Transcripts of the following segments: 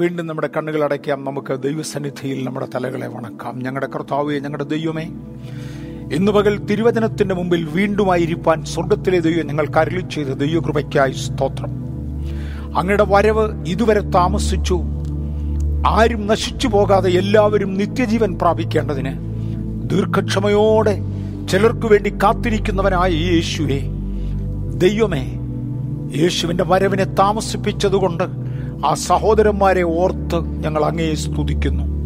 വീണ്ടും നമ്മുടെ കണ്ണുകൾ അടയ്ക്കാം. നമുക്ക് ദൈവസന്നിധിയിൽ നമ്മുടെ തലകളെ വണക്കാം. ഞങ്ങളുടെ കർത്താവേ ഞങ്ങളുടെ ദൈവമേ ഇന്ന് പകൽ തിരുവചനത്തിന്റെ മുമ്പിൽ വീണ്ടുമായിരിക്കാൻ സ്വർഗത്തിലെ ദൈവം ഞങ്ങൾക്ക് അരളി ചെയ്ത ദൈവകൃപയ്ക്കായി സ്തോത്രം. അങ്ങയുടെ വരവ് ഇതുവരെ താമസിച്ചു. ആരും നശിച്ചു പോകാതെ എല്ലാവരും നിത്യജീവൻ പ്രാപിക്കേണ്ടതിന് ദീർഘക്ഷമയോടെ ചിലർക്കു വേണ്ടി കാത്തിരിക്കുന്നവനായ യേശുവേ ദൈവമേ യേശുവിന്റെ വരവിനെ താമസിപ്പിച്ചതുകൊണ്ട് ആ സഹോദരന്മാരെ ഓർത്ത് ഞങ്ങൾ അങ്ങയെ സ്തുതിക്കുന്നു.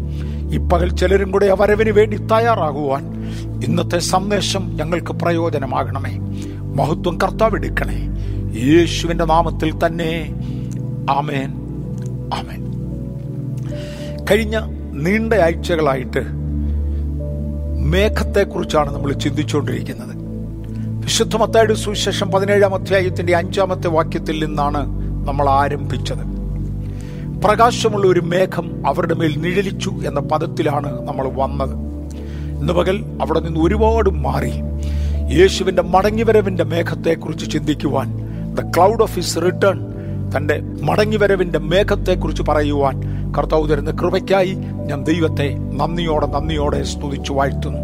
ഇപ്പകൽ ചിലരും കൂടെ ആ വരവിന് വേണ്ടി തയ്യാറാകുവാൻ ഇന്നത്തെ സന്ദേശം ഞങ്ങൾക്ക് പ്രയോജനമാകണമേ. മഹത്വം കർത്താവ് എടുക്കണേ. യേശുവിന്റെ നാമത്തിൽ തന്നെ. ആമേൻ. ആമേൻ. കഴിഞ്ഞ നീണ്ട ആഴ്ചകളായിട്ട് മേഘത്തെക്കുറിച്ചാണ് നമ്മൾ ചിന്തിച്ചുകൊണ്ടിരിക്കുന്നത്. വിശുദ്ധ മത്തായുടെ സുവിശേഷം പതിനേഴാം അധ്യായത്തിന്റെ അഞ്ചാമത്തെ വാക്യത്തിൽ നിന്നാണ് നമ്മൾ ആരംഭിച്ചത്. പ്രകാശമുള്ള ഒരു മേഘം അവരുടെ മേൽ നിഴലിച്ചു എന്ന പദത്തിലാണ് നമ്മൾ വന്നത്. ഇന്ന് പകൽ അവിടെ നിന്ന് ഒരുപാട് മാറി. യേശുവിന്റെ മടങ്ങിവരവിന്റെ മേഘത്തെക്കുറിച്ച് ചിന്തിക്കുവാൻ the cloud of his return തന്റെ മടങ്ങിവരവിന്റെ മേഘത്തെക്കുറിച്ച് പറയുവാൻ കർത്താവ് തരുന്ന കൃപയ്ക്കായി ഞാൻ ദൈവത്തെ നന്ദിയോടെ നന്ദിയോടെ സ്തുതിച്ചു വാഴ്ത്തുന്നു.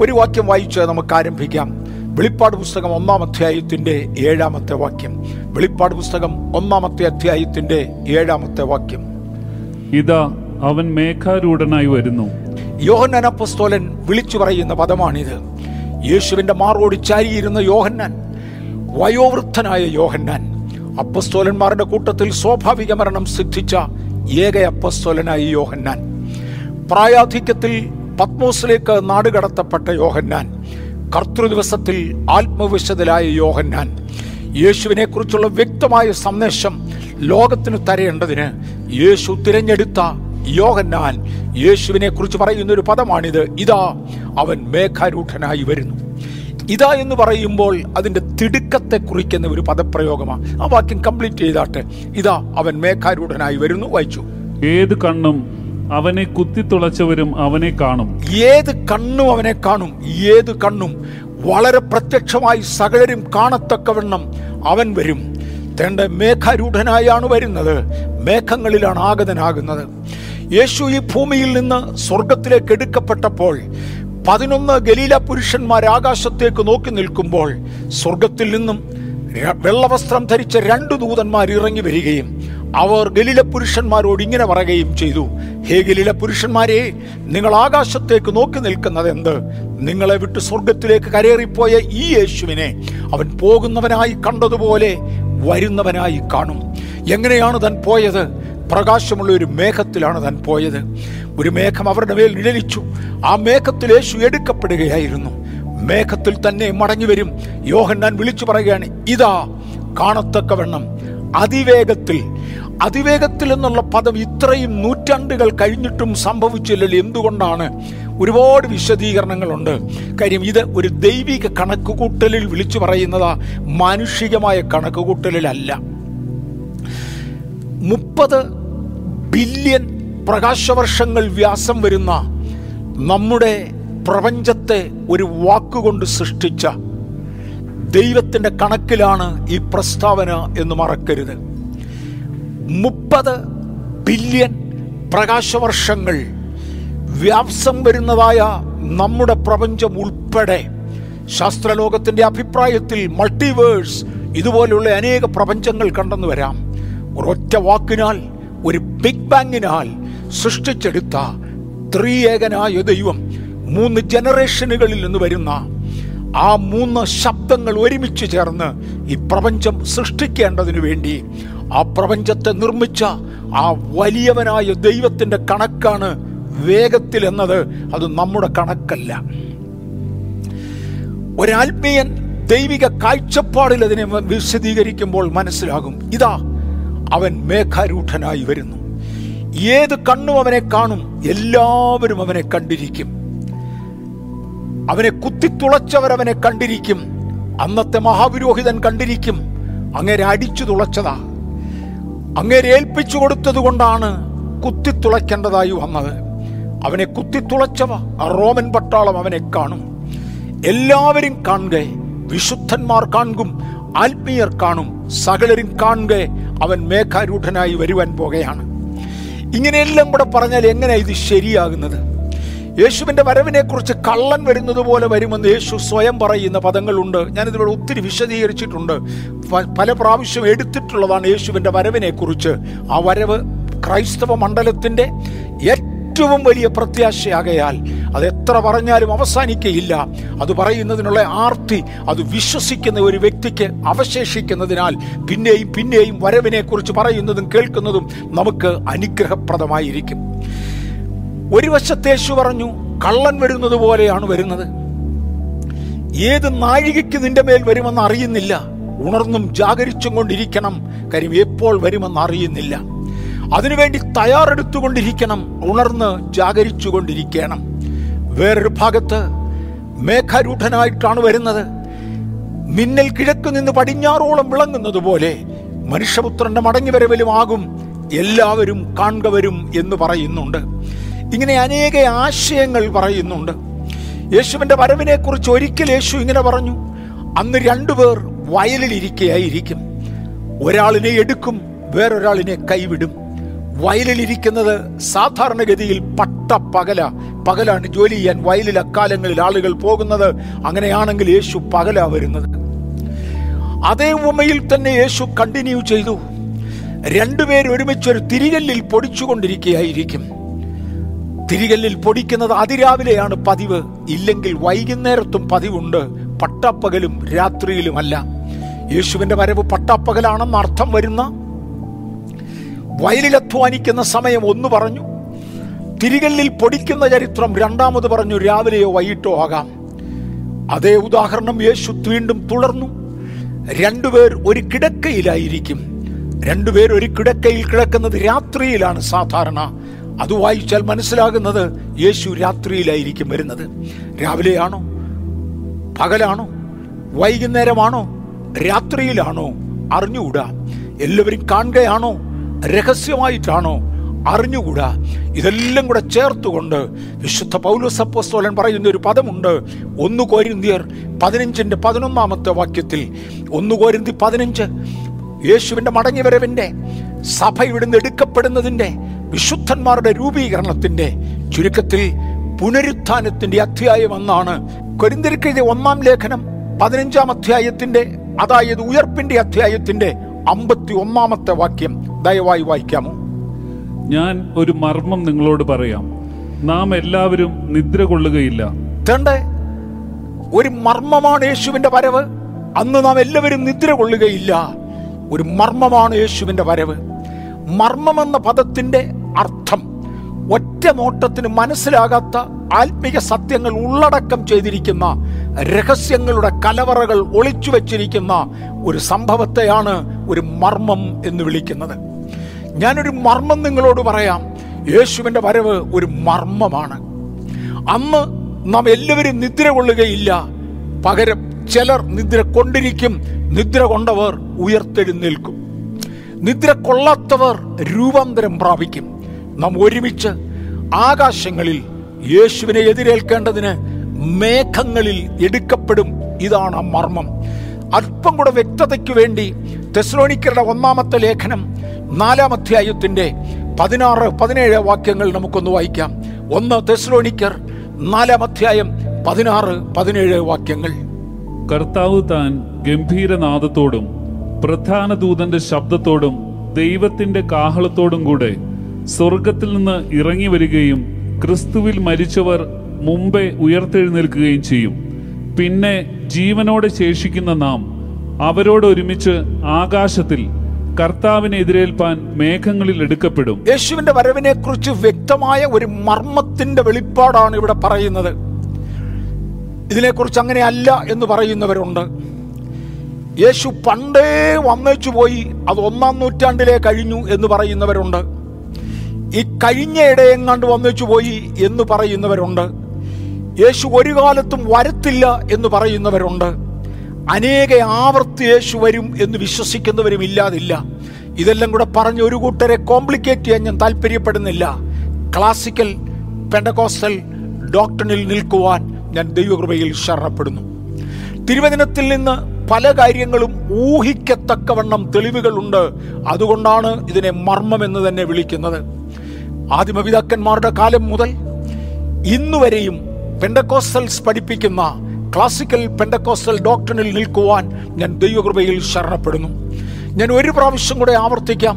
ഒരു വാക്യം വായിച്ച് നമുക്ക് ആരംഭിക്കാം. വെളിപ്പാട് പുസ്തകം ഒന്നാം അധ്യായത്തിന്റെ ഏഴാമത്തെ വാക്യം. വെളിപ്പാട് പുസ്തകം ഒന്നാമത്തെ അധ്യായത്തിന്റെ ഏഴാമത്തെ വാക്യം. ഇതാ അവൻ മേഘാരൂഢനായി വരുന്നു. യോഹന്നാൻ അപ്പസ്തോലൻ വിളിച്ചു പറയുന്ന പദമാണിത്. യേശുവിന്റെ മാറോട് ചാരിയിരുന്ന യോഹന്നാൻ വയോവൃദ്ധനായ യോഹന്നാൻ അപ്പസ്തോലന്മാരുടെ കൂട്ടത്തിൽ സ്വാഭാവിക മരണം സിദ്ധിച്ച ഏക അപ്പസ്തോലനായ യോഹന്നാൻ പ്രായാധിക്യത്തിൽ പത്മോസിലേക്ക് നാടുകടത്തപ്പെട്ട യോഹന്നാൻ കർത്തൃദിവസത്തിൽ ആത്മവിശതലായ യോഹന്നാൻ യേശുവിനെ കുറിച്ചുള്ള വ്യക്തമായ സന്ദേശം ലോകത്തിന് തരേണ്ടതിന് യേശു തിരഞ്ഞെടുത്ത യോഹന്നാൻ യേശുവിനെ കുറിച്ച് പറയുന്ന ഒരു പദമാണിത്. ഇതാ അവൻ മേഘാരൂഢനായി വരുന്നു. ഇതാ എന്ന് പറയുമ്പോൾ അതിന്റെ തിടുക്കത്തെ കുറിക്കുന്ന ഒരു പദപ്രയോഗമാണ്. ആ വാക്യം കംപ്ലീറ്റ് ചെയ്താട്ടെ. ഇതാ അവൻ മേഘാരൂഢനായി വരുന്നു. വായിച്ചു. ഏത് കണ്ണും അവനെ കുത്തിത്തുളച്ചവരും അവനെ കാണും. ഏത് കണ്ണും അവനെ കാണും. ഏത് കണ്ണും വളരെ പ്രത്യക്ഷമായി സകലരും കാണത്തക്കവണ്ണം അവൻ വരും. തന്റെ മേഘാരൂഢനായാണ് വരുന്നത്. മേഘങ്ങളിലാണ് ആഗതനാകുന്നത്. യേശു ഈ ഭൂമിയിൽ നിന്ന് സ്വർഗത്തിലേക്ക് എടുക്കപ്പെട്ടപ്പോൾ പതിനൊന്ന് ഗലീല പുരുഷന്മാർ ആകാശത്തേക്ക് നോക്കി നിൽക്കുമ്പോൾ സ്വർഗത്തിൽ നിന്നും വെള്ളവസ്ത്രം ധരിച്ച രണ്ടു ദൂതന്മാർ ഇറങ്ങി വരികയും അവർ ഗലില പുരുഷന്മാരോട് ഇങ്ങനെ പറയുകയും ചെയ്തു. ഹേ ഗലില പുരുഷന്മാരെ നിങ്ങൾ ആകാശത്തേക്ക് നോക്കി നിൽക്കുന്നത് എന്ത്? നിങ്ങളെ വിട്ട് സ്വർഗത്തിലേക്ക് കരേറിപ്പോയ ഈ യേശുവിനെ അവൻ പോകുന്നവനായി കണ്ടതുപോലെ വരുന്നവനായി കാണും. എങ്ങനെയാണ് താൻ പോയത്? പ്രകാശമുള്ള ഒരു മേഘത്തിലാണ് താൻ പോയത്. ഒരു മേഘം അവരുടെ മേൽ നിഴലിച്ചു. ആ മേഘത്തിൽ യേശു എടുക്കപ്പെടുകയായിരുന്നു. മേഘത്തിൽ തന്നെ മടങ്ങി വരും. യോഹന്നാൻ വിളിച്ചു പറയുകയാണ് ഇതാ കാണത്തക്കവണ്ണം അതിവേഗത്തിൽ അതിവേഗത്തിൽ എന്നുള്ള പദം ഇത്രയും നൂറ്റാണ്ടുകൾ കഴിഞ്ഞിട്ടും സംഭവിച്ചില്ലല്ലോ. എന്തുകൊണ്ടാണ്? ഒരുപാട് വിശദീകരണങ്ങളുണ്ട്. കാര്യം ഇത് ഒരു ദൈവിക കണക്കുകൂട്ടലിൽ വിളിച്ചു പറയുന്നതാ. മാനുഷികമായ കണക്കുകൂട്ടലിലല്ല. മുപ്പത് ബില്യൺ പ്രകാശവർഷങ്ങൾ വ്യാസം വരുന്ന നമ്മുടെ പ്രപഞ്ചത്തെ ഒരു വാക്കുകൊണ്ട് സൃഷ്ടിച്ച ദൈവത്തിന്റെ കണക്കിലാണ് ഈ പ്രസ്താവന എന്ന് മറക്കരുത്. മുപ്പത് ബില്യൺ പ്രകാശവർഷങ്ങൾ വ്യാപ്സം വരുന്നതായ നമ്മുടെ പ്രപഞ്ചം ഉൾപ്പെടെ ശാസ്ത്രലോകത്തിന്റെ അഭിപ്രായത്തിൽ മൾട്ടിവേഴ്സ് ഇതുപോലെയുള്ള അനേക പ്രപഞ്ചങ്ങൾ കണ്ടെന്നു വരാം. ഒരൊറ്റ വാക്കിനാൽ ഒരു ബിഗ് ബാങ്ങിനാൽ സൃഷ്ടിച്ചെടുത്ത ത്രിയേകനായ ദൈവം മൂന്ന് ജനറേഷനുകളിൽ നിന്ന് വരുന്ന ആ മൂന്ന് ശബ്ദങ്ങൾ ഒരുമിച്ച് ചേർന്ന് ഈ പ്രപഞ്ചം സൃഷ്ടിക്കേണ്ടതിനു വേണ്ടി ആ പ്രപഞ്ചത്തെ നിർമ്മിച്ച ആ വലിയവനായ ദൈവത്തിന്റെ കണക്കാണ് വേഗത്തിൽ എന്നത്. അത് നമ്മുടെ കണക്കല്ല. ഒരാത്മീയൻ ദൈവിക കാഴ്ചപ്പാടിൽ അതിനെ വിശദീകരിക്കുമ്പോൾ മനസ്സിലാകും. ഇതാ അവൻ മേഘാരൂഢനായി വരുന്നു. ഏത് കണ്ണും അവനെ കാണും. എല്ലാവരും അവനെ കണ്ടിരിക്കും. അവനെ കുത്തിത്തുളച്ചവരവനെ കണ്ടിരിക്കും. അന്നത്തെ മഹാപുരോഹിതൻ കണ്ടിരിക്കും. അങ്ങേരെ അടിച്ചു തുളച്ചതാ. അങ്ങേരെ ഏൽപ്പിച്ചു കൊടുത്തത് കൊണ്ടാണ് കുത്തിത്തുളയ്ക്കേണ്ടതായി വന്നത്. അവനെ കുത്തിത്തുളച്ചവ ആ റോമൻ പട്ടാളം അവനെ കാണും. എല്ലാവരും കാണുക വിശുദ്ധന്മാർ കാണും ആത്മീയർ കാണും സകലരും കാണുക അവൻ മേഘാരൂഢനായി വരുവാൻ പോകുകയാണ്. ഇങ്ങനെയെല്ലാം കൂടെ പറഞ്ഞാൽ എങ്ങനെയാ ഇത് ശരിയാകുന്നത്? യേശുവിന്റെ വരവിനെക്കുറിച്ച് കള്ളൻ വരുന്നത് പോലെ വരുമെന്ന് യേശു സ്വയം പറയുന്ന പദങ്ങളുണ്ട്. ഞാനിതിവിടെ ഒത്തിരി വിശദീകരിച്ചിട്ടുണ്ട്. പല പ്രാവശ്യം എടുത്തിട്ടുള്ളതാണ് യേശുവിന്റെ വരവിനെക്കുറിച്ച്. ആ വരവ് ക്രൈസ്തവ മണ്ഡലത്തിന്റെ ഏറ്റവും വലിയ പ്രത്യാശയാകയാൽ അത് എത്ര പറഞ്ഞാലും അവസാനിക്കയില്ല. അത് പറയുന്നതിനുള്ള ആർത്തി അത് വിശ്വസിക്കുന്ന ഒരു വ്യക്തിക്ക് അവശേഷിക്കുന്നതിനാൽ പിന്നെയും പിന്നെയും വരവിനെക്കുറിച്ച് പറയുന്നതും കേൾക്കുന്നതും നമുക്ക് അനുഗ്രഹപ്രദമായിരിക്കും. ഒരു വശത്ത് യേശു പറഞ്ഞു കള്ളൻ വരുന്നത് പോലെയാണ് വരുന്നത്. ഏത് നാഴികയ്ക്ക് നിന്റെ മേൽ വരുമെന്ന് അറിയുന്നില്ല. ഉണർന്നും ജാഗരിച്ചും കൊണ്ടിരിക്കണം. കാര്യം എപ്പോൾ വരുമെന്ന് അറിയുന്നില്ല. അതിനുവേണ്ടി തയ്യാറെടുത്തുകൊണ്ടിരിക്കണം. ഉണർന്ന് ജാഗരിച്ചു കൊണ്ടിരിക്കണം. വേറൊരു ഭാഗത്ത് മേഘാരൂഢനായിട്ടാണ് വരുന്നത്. മിന്നൽ കിഴക്ക് നിന്ന് പടിഞ്ഞാറോളം വിളങ്ങുന്നത് പോലെ മനുഷ്യപുത്രന്റെ മടങ്ങിവരവിലും ആകും. എല്ലാവരും കാണുക വരും എന്ന് പറയുന്നുണ്ട്. ഇങ്ങനെ അനേക ആശയങ്ങൾ പറയുന്നുണ്ട്. യേശുവിന്റെ വരവിനെ കുറിച്ച് ഒരിക്കൽ യേശു ഇങ്ങനെ പറഞ്ഞു അന്ന് രണ്ടുപേർ വയലിൽ ഇരിക്കുകയായിരിക്കും ഒരാളിനെ എടുക്കും വേറൊരാളിനെ കൈവിടും. വയലിലിരിക്കുന്നത് സാധാരണഗതിയിൽ പട്ട പകല പകലാണ് ജോലി ചെയ്യാൻ വയലിൽ അക്കാലങ്ങളിൽ ആളുകൾ പോകുന്നത്. അങ്ങനെയാണെങ്കിൽ യേശു പകല വരുന്നത്. അതേ ഉമ്മയിൽ തന്നെ യേശു കണ്ടിന്യൂ ചെയ്തു രണ്ടുപേർ ഒരുമിച്ചൊരു തിരികല്ലിൽ പൊടിച്ചുകൊണ്ടിരിക്കുകയായിരിക്കും തിരികല്ലിൽ പൊടിക്കുന്നത് അതിരാവിലെയാണ് പതിവ്. ഇല്ലെങ്കിൽ വൈകുന്നേരത്തും പതിവുണ്ട്. പട്ടാപ്പകലും രാത്രിയിലുമല്ല. യേശുവിന്റെ വരവ് പട്ടാപ്പകലാണെന്ന് അർത്ഥം വരുന്ന വയലിൽ അധ്വാനിക്കുന്ന സമയം ഒന്ന് പറഞ്ഞു. തിരികല്ലിൽ പൊടിക്കുന്ന ചരിത്രം രണ്ടാമത് പറഞ്ഞു രാവിലെയോ വൈകിട്ടോ ആകാം. അതേ ഉദാഹരണം യേശു വീണ്ടും തുടർന്നു. രണ്ടുപേർ ഒരു കിടക്കയിലായിരിക്കും. രണ്ടുപേർ ഒരു കിടക്കയിൽ കിടക്കുന്നത് രാത്രിയിലാണ് സാധാരണ. അത് വായിച്ചാൽ മനസ്സിലാകുന്നത് യേശു രാത്രിയിലായിരിക്കും വരുന്നത്. രാവിലെയാണോ? പകലാണോ? വൈകുന്നേരമാണോ? രാത്രിയിലാണോ? അറിഞ്ഞുകൂടാ. എല്ലാവരും കാണുകയാണോ? രഹസ്യമായിട്ടാണോ? അറിഞ്ഞുകൂടാ. ഇതെല്ലാം കൂടെ ചേർത്തുകൊണ്ട് വിശുദ്ധ പൗലോസ് അപ്പോസ്തലൻ പറയുന്ന ഒരു പദമുണ്ട്. ഒന്ന് കോരിന്തിയർ പതിനഞ്ചിന്റെ പതിനൊന്നാമത്തെ വാക്യത്തിൽ. ഒന്ന് കോരിന്തി പതിനഞ്ച്. യേശുവിന്റെ മടങ്ങിവരവിന്റെ സഭ ഇവിടുന്ന് എടുക്കപ്പെടുന്നതിന്റെ വിശുദ്ധന്മാരുടെ രൂപീകരണത്തിന്റെ ചുരുക്കത്തിൽ പുനരുത്ഥാനത്തിന്റെ അധ്യായം എന്നാണ്. കൊരിന്തിരിക്കെഴുതിയ ഒന്നാം ലേഖനം പതിനഞ്ചാം അധ്യായത്തിന്റെ അതായത് ഉയർപ്പിന്റെ അധ്യായത്തിന്റെ അമ്പത്തി ഒന്നാമത്തെ വാക്യം. ദയവായി വായിക്കാമോ? ഞാൻ ഒരു മർമ്മം നിങ്ങളോട് പറയാം. നാം എല്ലാവരും നിദ്ര കൊള്ളുകയില്ല. തേണ്ട ഒരു മർമ്മമാണ് യേശുവിന്റെ വരവ്. അന്ന് നാം എല്ലാവരും നിദ്ര കൊള്ളുകയില്ല. ഒരു മർമ്മമാണ് യേശുവിന്റെ വരവ്. മർമ്മം എന്ന പദത്തിന്റെ അർത്ഥം. ഒറ്റ നോട്ടത്തിന് മനസ്സിലാകാത്ത ആത്മീക സത്യങ്ങൾ ഉള്ളടക്കം ചെയ്തിരിക്കുന്ന രഹസ്യങ്ങളുടെ കലവറകൾ ഒളിച്ചു വച്ചിരിക്കുന്ന ഒരു സംഭവത്തെയാണ് ഒരു മർമ്മം എന്ന് വിളിക്കുന്നത്. ഞാനൊരു മർമ്മം നിങ്ങളോട് പറയാം. യേശുവിന്റെ വരവ് ഒരു മർമ്മമാണ്. അന്ന് നാം എല്ലാവരും നിദ്ര കൊള്ളുകയില്ല. പകരം ചിലർ നിദ്ര കൊണ്ടിരിക്കും. നിദ്ര കൊണ്ടവർ ഉയർത്തെഴുന്നേൽക്കും. നിദ്ര കൊള്ളാത്തവർ രൂപാന്തരം പ്രാപിക്കും. നാം ഒരുമിച്ച് ആകാശങ്ങളിൽ യേശുവിനെ എതിരേൽക്കേണ്ടതിന് മേഘങ്ങളിൽ എടുക്കപ്പെടും ഇതാണ് ആ മർമ്മം. അല്പം കൂടെ വ്യക്തതയ്ക്ക് വേണ്ടി തെസ്ലോണിക്കരുടെ ഒന്നാമത്തെ ലേഖനം നാലാം അധ്യായത്തിന്റെ പതിനാറ് പതിനേഴ് വാക്യങ്ങൾ നമുക്കൊന്ന് വായിക്കാം. ഒന്ന് തെസ്ലോണിക്കർ നാലാം അധ്യായം പതിനാറ് പതിനേഴ് വാക്യങ്ങൾ. കർത്താവ് താൻ ഗംഭീരനാദത്തോടും പ്രധാന ദൂതന്റെ ശബ്ദത്തോടും ദൈവത്തിന്റെ കാഹളത്തോടും കൂടെ സ്വർഗത്തിൽ നിന്ന് ഇറങ്ങി വരികയും ക്രിസ്തുവിൽ മരിച്ചവർ മുമ്പേ ഉയർത്തെഴുന്നേൽക്കുകയും ചെയ്യും. പിന്നെ ജീവനോടെ ശേഷിക്കുന്ന നാം അവരോട് ഒരുമിച്ച് ആകാശത്തിൽ കർത്താവിനെ എതിരേൽപ്പാൻ മേഘങ്ങളിൽ എടുക്കപ്പെടും. യേശുവിന്റെ വരവിനെ കുറിച്ച് വ്യക്തമായ ഒരു മർമ്മത്തിന്റെ വെളിപ്പാടാണ് ഇവിടെ പറയുന്നത്. ഇതിനെക്കുറിച്ച് അങ്ങനെ അല്ല എന്ന് പറയുന്നവരുണ്ട്. യേശു പണ്ടേ വന്നേച്ചു പോയി അത് ഒന്നാം നൂറ്റാണ്ടിലെ കഴിഞ്ഞു എന്ന് പറയുന്നവരുണ്ട്. ഈ കഴിഞ്ഞ ഇടയെങ്ങാണ്ട് വന്നേച്ചു പോയി എന്ന് പറയുന്നവരുണ്ട്. യേശു ഒരു കാലത്തും വരത്തില്ല എന്ന് പറയുന്നവരുണ്ട്. അനേക ആവർത്തി യേശു വരും എന്ന് വിശ്വസിക്കുന്നവരും ഇല്ലാതില്ല. ഇതെല്ലാം കൂടെ പറഞ്ഞ് ഒരു കൂട്ടരെ കോംപ്ലിക്കേറ്റ് ചെയ്യാൻ ഞാൻ താല്പര്യപ്പെടുന്നില്ല. ക്ലാസിക്കൽ പെൻഡകോസ്റ്റൽ ഡോക്ടറിനിൽ നിൽക്കുവാൻ ഞാൻ ദൈവകൃപയിൽ ശരണപ്പെടുന്നു. തിരുവചനത്തിൽ നിന്ന് പല കാര്യങ്ങളും ഊഹിക്കത്തക്കവണ്ണം തെളിവുകളുണ്ട്. അതുകൊണ്ടാണ് ഇതിനെ മർമ്മം എന്ന് തന്നെ വിളിക്കുന്നത്. ആദിമപിതാക്കന്മാരുടെ കാലം മുതൽ ഇന്നുവരെയും പെൻഡക്കോസ്റ്റൽസ് പഠിപ്പിക്കുന്ന ക്ലാസിക്കൽ പെൻഡക്കോസ്റ്റൽ ഡോക്ടറിനിൽ നിൽക്കുവാൻ ഞാൻ ദൈവകൃപയിൽ ശരണപ്പെടുന്നു. ഞാൻ ഒരു പ്രാവശ്യം കൂടെ ആവർത്തിക്കാം.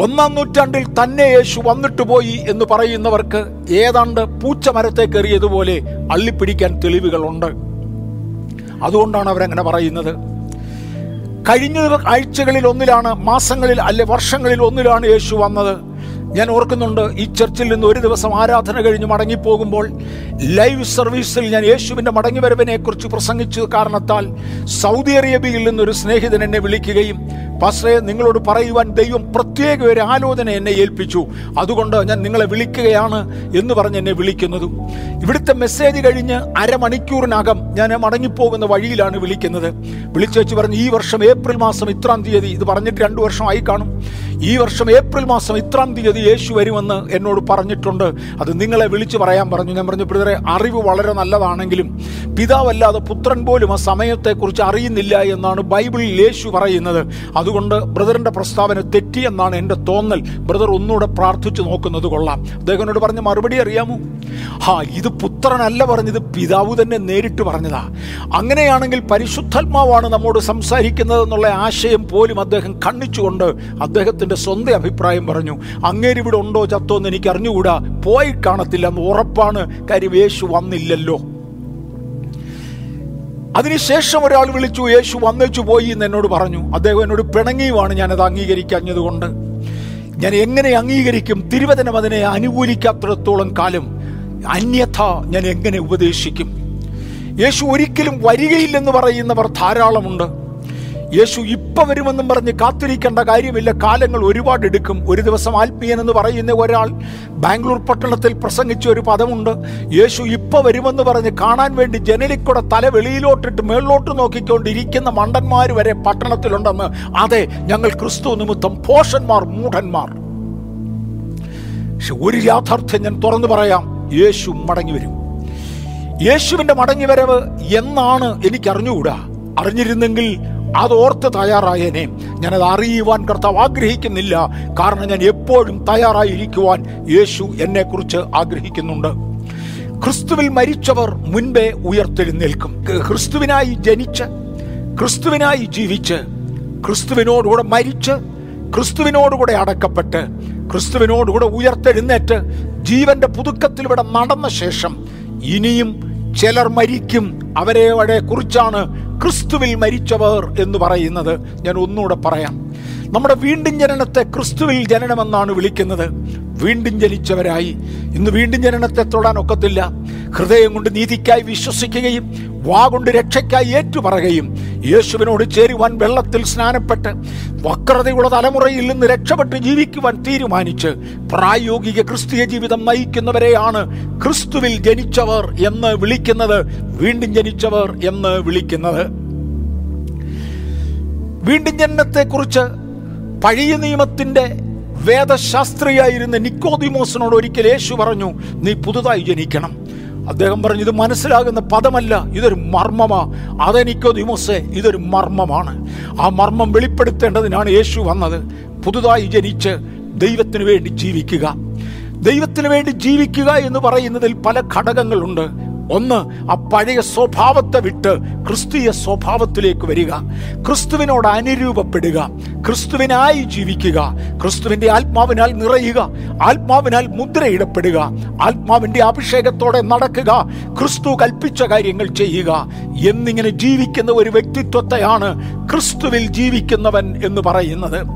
ഒന്നാം നൂറ്റാണ്ടിൽ തന്നെ യേശു വന്നിട്ട് പോയി എന്ന് പറയുന്നവർക്ക് ഏതാണ്ട് പൂച്ചമരത്തെ കയറിയതുപോലെ അള്ളിപ്പിടിക്കാൻ തെളിവുകളുണ്ട്. അതുകൊണ്ടാണ് അവരങ്ങനെ പറയുന്നത്. കഴിഞ്ഞ ആഴ്ചകളിൽ ഒന്നിലാണ് മാസങ്ങളിൽ അല്ലെ വർഷങ്ങളിൽ ഒന്നിലാണ് യേശു വന്നത്. ഞാൻ ഓർക്കുന്നുണ്ട് ഈ ചർച്ചിൽ നിന്ന് ഒരു ദിവസം ആരാധന കഴിഞ്ഞ് മടങ്ങിപ്പോകുമ്പോൾ ലൈവ് സർവീസിൽ ഞാൻ യേശുവിന്റെ മടങ്ങിവരവിനെ കുറിച്ച് പ്രസംഗിച്ച കാരണത്താൽ സൗദി അറേബ്യയിൽ നിന്നൊരു സ്നേഹിതൻ എന്നെ വിളിക്കുകയും പാസ്റ്ററെ നിങ്ങളോട് പറയുവാൻ ദൈവം പ്രത്യേക ഒരു ആലോചന എന്നെ ഏൽപ്പിച്ചു. അതുകൊണ്ട് ഞാൻ നിങ്ങളെ വിളിക്കുകയാണ് എന്ന് പറഞ്ഞ് എന്നെ വിളിക്കുന്നതും. ഇവിടുത്തെ മെസ്സേജ് കഴിഞ്ഞ് അരമണിക്കൂറിനകം ഞാൻ മടങ്ങിപ്പോകുന്ന വഴിയിലാണ് വിളിക്കുന്നത്. വിളിച്ചു വെച്ച് പറഞ്ഞ് ഈ വർഷം ഏപ്രിൽ മാസം ഇത്രാം തീയതി ഇത് പറഞ്ഞിട്ട് രണ്ടു വർഷമായി കാണും. ഈ വർഷം ഏപ്രിൽ മാസം ഇത്രാം തീയതി യേശു വരുമെന്ന് എന്നോട് പറഞ്ഞിട്ടുണ്ട്. അത് നിങ്ങളെ വിളിച്ചു പറയാൻ പറഞ്ഞു. ഞാൻ പറഞ്ഞു ബ്രദറെ അറിവ് വളരെ നല്ലതാണെങ്കിലും പിതാവല്ലാതെ പുത്രൻ പോലും ആ സമയത്തെക്കുറിച്ച് അറിയുന്നില്ല എന്നാണ് ബൈബിളിൽ യേശു പറയുന്നത്. അതുകൊണ്ട് ബ്രദറിന്റെ പ്രസ്താവന തെറ്റിയെന്നാണ് എന്റെ തോന്നൽ. ബ്രദർ ഒന്നുകൂടെ പ്രാർത്ഥിച്ചു നോക്കുന്നത് കൊള്ളാം. അദ്ദേഹത്തിനോട് പറഞ്ഞ മറുപടി അറിയാമോ? ഹാ ഇത് പുത്രനല്ല പറഞ്ഞത് പിതാവ് തന്നെ നേരിട്ട് പറഞ്ഞതാ. അങ്ങനെയാണെങ്കിൽ പരിശുദ്ധാത്മാവാണ് നമ്മോട് സംസാരിക്കുന്നത് എന്നുള്ള ആശയം പോലും അദ്ദേഹം കണ്ണിച്ചുകൊണ്ട് അദ്ദേഹത്തിന്റെ സ്വന്തം അഭിപ്രായം പറഞ്ഞു. അങ്ങേരിവിടെ ഉണ്ടോ ചത്തോ എന്ന് എനിക്ക് അറിഞ്ഞുകൂടാ. പോയി കാണത്തില്ല എന്ന് ഉറപ്പാണ്. കാര്യം യേശു വന്നില്ലല്ലോ. അതിനുശേഷം ഒരാൾ വിളിച്ചു യേശു വന്നേച്ചു പോയി എന്ന് എന്നോട് പറഞ്ഞു. അദ്ദേഹം എന്നോട് പിണങ്ങിയുമാണ് ഞാനത് അംഗീകരിക്കാഞ്ഞതുകൊണ്ട്. ഞാൻ എങ്ങനെ അംഗീകരിക്കും? തിരുവചനം അതിനെ അനുകൂലിക്കാത്തിടത്തോളം കാലം അന്യഥ ഞാൻ എങ്ങനെ ഉപദേശിക്കും? യേശു ഒരിക്കലും വരികയില്ലെന്ന് പറയുന്നവർ ധാരാളമുണ്ട്. യേശു ഇപ്പൊ വരുമെന്നും പറഞ്ഞ് കാത്തിരിക്കേണ്ട കാര്യമില്ല. കാലങ്ങൾ ഒരുപാട് എടുക്കും ഒരു ദിവസം ആത്മീയൻ എന്ന് പറയുന്ന ഒരാൾ ബാംഗ്ലൂർ പട്ടണത്തിൽ പ്രസംഗിച്ച ഒരു പദമുണ്ട്. യേശു ഇപ്പൊ വരുമെന്ന് പറഞ്ഞ് കാണാൻ വേണ്ടി ജനലിക്കൂടെ തല വെളിയിലോട്ടിട്ട് മേളിലോട്ട് നോക്കിക്കൊണ്ടിരിക്കുന്ന മണ്ടന്മാർ വരെ പട്ടണത്തിലുണ്ടെന്ന്. അതെ ഞങ്ങൾ ക്രിസ്തു നിമിത്തം പോഷന്മാർ മൂഢന്മാർ. പക്ഷെ ഒരു യാഥാർത്ഥ്യം ഞാൻ തുറന്നു പറയാം. യേശു മടങ്ങി വരും. യേശുവിന്റെ മടങ്ങിവരവ് എന്നാണ് എനിക്ക് അറിഞ്ഞുകൂടാ അറിഞ്ഞിരുന്നെങ്കിൽ അത് ഓർത്ത് തയ്യാറായേനെ. ഞാനത് അറിയുവാൻ കർത്താവ് ആഗ്രഹിക്കുന്നില്ല. കാരണം ഞാൻ എപ്പോഴും തയ്യാറായിരിക്കുവാൻ യേശു എന്നെക്കുറിച്ച് ആഗ്രഹിക്കുന്നുണ്ട്. ക്രിസ്തുവിൽ മരിച്ചവർ മുൻപേ ഉയർത്തെഴുന്നേൽക്കും. ക്രിസ്തുവിനായി ജനിച്ച് ക്രിസ്തുവിനായി ജീവിച്ച് ക്രിസ്തുവിനോടുകൂടെ മരിച്ച് ക്രിസ്തുവിനോടുകൂടെ അടക്കപ്പെട്ട് ക്രിസ്തുവിനോടുകൂടെ ഉയർത്തെഴുന്നേറ്റ് ജീവന്റെ പുതുക്കത്തിലൂടെ നടന്ന ശേഷം ഇനിയും ചിലർ മരിക്കും. അവരെ അവിടെ കുറിച്ചാണ് ക്രിസ്തുവിൽ മരിച്ചവർ എന്ന് പറയുന്നത്. ഞാൻ ഒന്നുകൂടെ പറയാം. നമ്മുടെ വീണ്ടും ജനനത്തെ ക്രിസ്തുവിൽ ജനനമെന്നാണ് വിളിക്കുന്നത്. വീണ്ടും ജനിച്ചവരായി. ഇന്ന് വീണ്ടും ജനനത്തെ തൊടാൻ ഒക്കത്തില്ല. ഹൃദയം കൊണ്ട് നീതിക്കായി വിശ്വസിക്കുകയും വാ കൊണ്ട് രക്ഷയ്ക്കായി ഏറ്റുപറയുകയും യേശുവിനോട് ചേരുവാൻ വെള്ളത്തിൽ സ്നാനപ്പെട്ട് വക്രതയുള്ള തലമുറയിൽ നിന്ന് രക്ഷപ്പെട്ട് ജീവിക്കുവാൻ തീരുമാനിച്ച് പ്രായോഗിക ക്രിസ്തീയ ജീവിതം നയിക്കുന്നവരെയാണ് ക്രിസ്തുവിൽ ജനിച്ചവർ എന്ന് വിളിക്കുന്നത്. വീണ്ടും ജനിച്ചവർ എന്ന് വിളിക്കുന്നത്. വീണ്ടും ജനനത്തെക്കുറിച്ച് പഴയ നിയമത്തിന്റെ വേദശാസ്ത്രിയായിരുന്ന നിക്കോദിമോസിനോട് ഒരിക്കൽ യേശു പറഞ്ഞു നീ പുതുതായി ജനിക്കണം. അദ്ദേഹം പറഞ്ഞു ഇത് മനസ്സിലാകുന്ന പദമല്ല ഇതൊരു മർമ്മമാ. അതെനിക്കോദിമോസെ ഇതൊരു മർമ്മമാണ്. ആ മർമ്മം വെളിപ്പെടുത്തേണ്ടതിനാണ് യേശു വന്നത്. പുതുതായി ജനിച്ച് ദൈവത്തിനു വേണ്ടി ജീവിക്കുക. ദൈവത്തിനു വേണ്ടി ജീവിക്കുക എന്ന് പറയുന്നതിൽ പല ഘടകങ്ങളുണ്ട്. ഒന്ന് ആ പഴയ സ്വഭാവത്തെ വിട്ട് ക്രിസ്തീയ സ്വഭാവത്തിലേക്ക് വരിക. ക്രിസ്തുവിനോട് അനുരൂപപ്പെടുക. ക്രിസ്തുവിനായി ജീവിക്കുക. ക്രിസ്തുവിന്റെ ആത്മാവിനാൽ നിറയുക. ആത്മാവിനാൽ മുദ്രയിടപ്പെടുക. ആത്മാവിന്റെ അഭിഷേകത്തോടെ നടക്കുക. ക്രിസ്തു കൽപ്പിച്ച കാര്യങ്ങൾ ചെയ്യുക. എന്നിങ്ങനെ ജീവിക്കുന്ന ഒരു വ്യക്തിത്വത്തെയാണ് ക്രിസ്തുവിൽ ജീവിക്കുന്നവൻ എന്ന് പറയുന്നത്.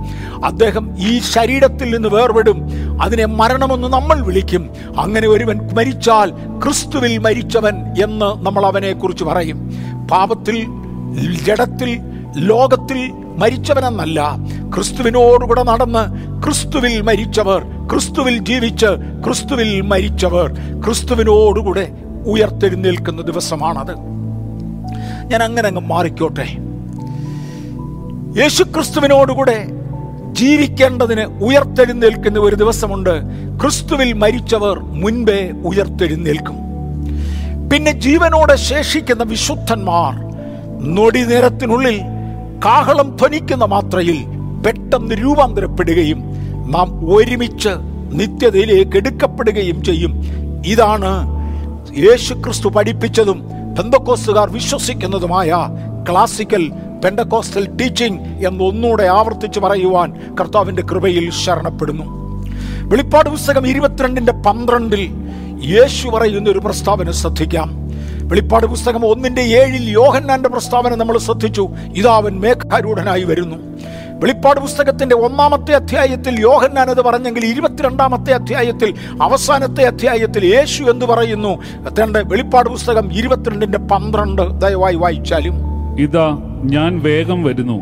അദ്ദേഹം ഈ ശരീരത്തിൽ നിന്ന് വേർപെടും. അതിനെ മരണമെന്ന് നമ്മൾ വിളിക്കും. അങ്ങനെ ഒരുവൻ മരിച്ചാൽ ക്രിസ്തുവിൽ മരിച്ചവൻ എന്ന് നമ്മൾ അവനെ കുറിച്ച് പറയും. പാപത്തിൽ ജഡത്തിൽ ലോകത്തിൽ മരിച്ചവനെന്നല്ല. ക്രിസ്തുവിനോടുകൂടെ നടന്ന് ക്രിസ്തുവിൽ മരിച്ചവർ ക്രിസ്തുവിൽ ജീവിച്ച് ക്രിസ്തുവിൽ മരിച്ചവർ ക്രിസ്തുവിനോടുകൂടെ ഉയർത്തെഴുന്നേൽക്കുന്ന ദിവസമാണത്. ഞാൻ അങ്ങനെ അങ്ങ് മാറിക്കോട്ടെ. യേശുക്രിസ്തുവിനോടുകൂടെ ജീവിക്കേണ്ടതിന് ഉയർത്തെഴുന്നേൽക്കുന്ന ഒരു ദിവസമുണ്ട്. ക്രിസ്തുവിൽ മരിച്ചവർ മുൻപേ ഉയർത്തെഴുന്നേൽക്കും. പിന്നെ ജീവനോടെ ശേഷിക്കുന്ന വിശുദ്ധന്മാർ നൊടി നേരത്തിനുള്ളിൽ കാഹളം ധ്വനിക്കുന്ന മാത്രയിൽ പെട്ടെന്ന് രൂപാന്തരപ്പെടുകയും നാം ഒരുമിച്ച് നിത്യതയിലേക്ക് എടുക്കപ്പെടുകയും ചെയ്യും. ഇതാണ് യേശു ക്രിസ്തു പഠിപ്പിച്ചതും ബന്ധക്കോസുകാർ വിശ്വസിക്കുന്നതുമായ ക്ലാസിക്കൽ പെന്തക്കോസ്റ്റൽ ടീച്ചിങ് എന്നൊന്നുകൂടെ ആവർത്തിച്ച് പറയുവാൻ കർത്താവിന്റെ കൃപയിൽ ശരണപ്പെടുന്നു. വെളിപ്പാട് പുസ്തകം ഇരുപത്തിരണ്ടിന്റെ പന്ത്രണ്ടിൽ യേശു പറയുന്ന ഒരു പ്രസ്താവന ശ്രദ്ധിക്കാം. വെളിപ്പാട് പുസ്തകം ഒന്നിന്റെ ഏഴിൽ യോഹന്നാന്റെ പ്രസ്താവന നമ്മൾ ശ്രദ്ധിച്ചു. ഇതാവൻ മേഘാരൂഢനായി വരുന്നു. വെളിപ്പാട് പുസ്തകത്തിന്റെ ഒന്നാമത്തെ അധ്യായത്തിൽ യോഹന്നാൻ അത് പറഞ്ഞെങ്കിൽ ഇരുപത്തിരണ്ടാമത്തെ അധ്യായത്തിൽ അവസാനത്തെ അധ്യായത്തിൽ യേശു എന്ന് പറയുന്നു? തന്റെ വെളിപ്പാട് പുസ്തകം ഇരുപത്തിരണ്ടിന്റെ പന്ത്രണ്ട് ദയവായി വായിച്ചാലും. ഇതാ ഞാൻ വേഗം വരുന്നു.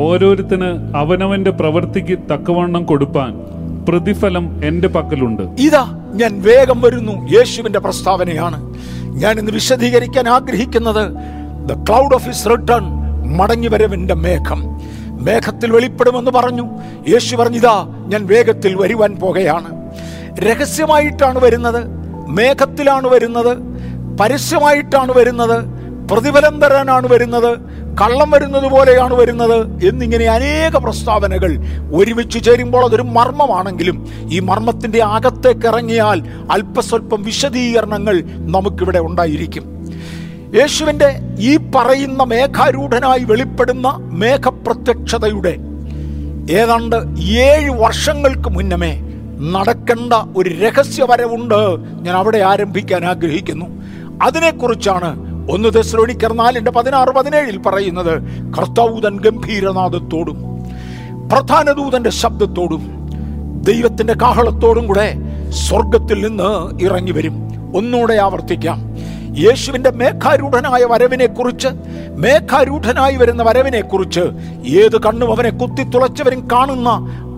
ഓരോരുത്തന് അവനവന്റെ പ്രവൃത്തിക്ക് തക്കവണ്ണം കൊടുപ്പാൻ പ്രതിഫലം എന്റെ പക്കലുണ്ട്. ഇതാ ഞാൻ വേഗം വരുന്നു യേശുവിന്റെ പ്രസ്താവനയാണ്. ഞാൻ ഇന്ന് വിശദീകരിക്കാൻ ആഗ്രഹിക്കുന്നത് ദ ക്ലൗഡ് ഓഫ് റിട്ടേൺ മടങ്ങി വരവിന്റെ മേഘം. മേഘത്തിൽ വെളിപ്പെടുമെന്ന് പറഞ്ഞു. യേശു പറഞ്ഞിതാ ഞാൻ വേഗത്തിൽ വരുവാൻ പോകുകയാണ് രഹസ്യമായിട്ടാണ് വരുന്നത് മേഘത്തിലാണ് വരുന്നത് പരസ്യമായിട്ടാണ് വരുന്നത് പ്രതിഫലം തരാനാണ് വരുന്നത് കള്ളം വരുന്നത് പോലെയാണ് വരുന്നത് എന്നിങ്ങനെ അനേക പ്രസ്താവനകൾ ഒരുമിച്ച് ചേരുമ്പോൾ അതൊരു മർമ്മമാണെങ്കിലും ഈ മർമ്മത്തിന്റെ അകത്തേക്ക് ഇറങ്ങിയാൽ അല്പസ്വല്പം വിശദീകരണങ്ങൾ നമുക്കിവിടെ ഉണ്ടായിരിക്കും. യേശുവിന്റെ ഈ പറയുന്ന മേഘാരൂഢനായി വെളിപ്പെടുന്ന മേഘപ്രത്യക്ഷതയുടെ ഏതാണ്ട് ഏഴ് വർഷങ്ങൾക്ക് മുന്നമേ നടക്കേണ്ട ഒരു രഹസ്യവരവുണ്ട് ഞാൻ അവിടെ ആരംഭിക്കാൻ ആഗ്രഹിക്കുന്നു. അതിനെക്കുറിച്ചാണ് ഒന്ന് ദശ്രോണിക്കർ നാലിന്റെ പതിനാറ് പതിനേഴിൽ പറയുന്നത് കർത്താവൂതൻ ഗംഭീരനാഥത്തോടും പ്രധാന ദൂതന്റെ ശബ്ദത്തോടും ദൈവത്തിന്റെ കാഹളത്തോടും കൂടെ സ്വർഗത്തിൽ നിന്ന് ഇറങ്ങി വരും ഒന്നുകൂടെ ആവർത്തിക്കാം. യേശുവിന്റെ മേഘാരൂഢനായ വരവിനെ കുറിച്ച് മേഘാരൂഢനായി വരുന്ന വരവിനെ കുറിച്ച് ഏത് കണ്ണും അവനെ കുത്തി തുളച്ചവരും കാണുന്ന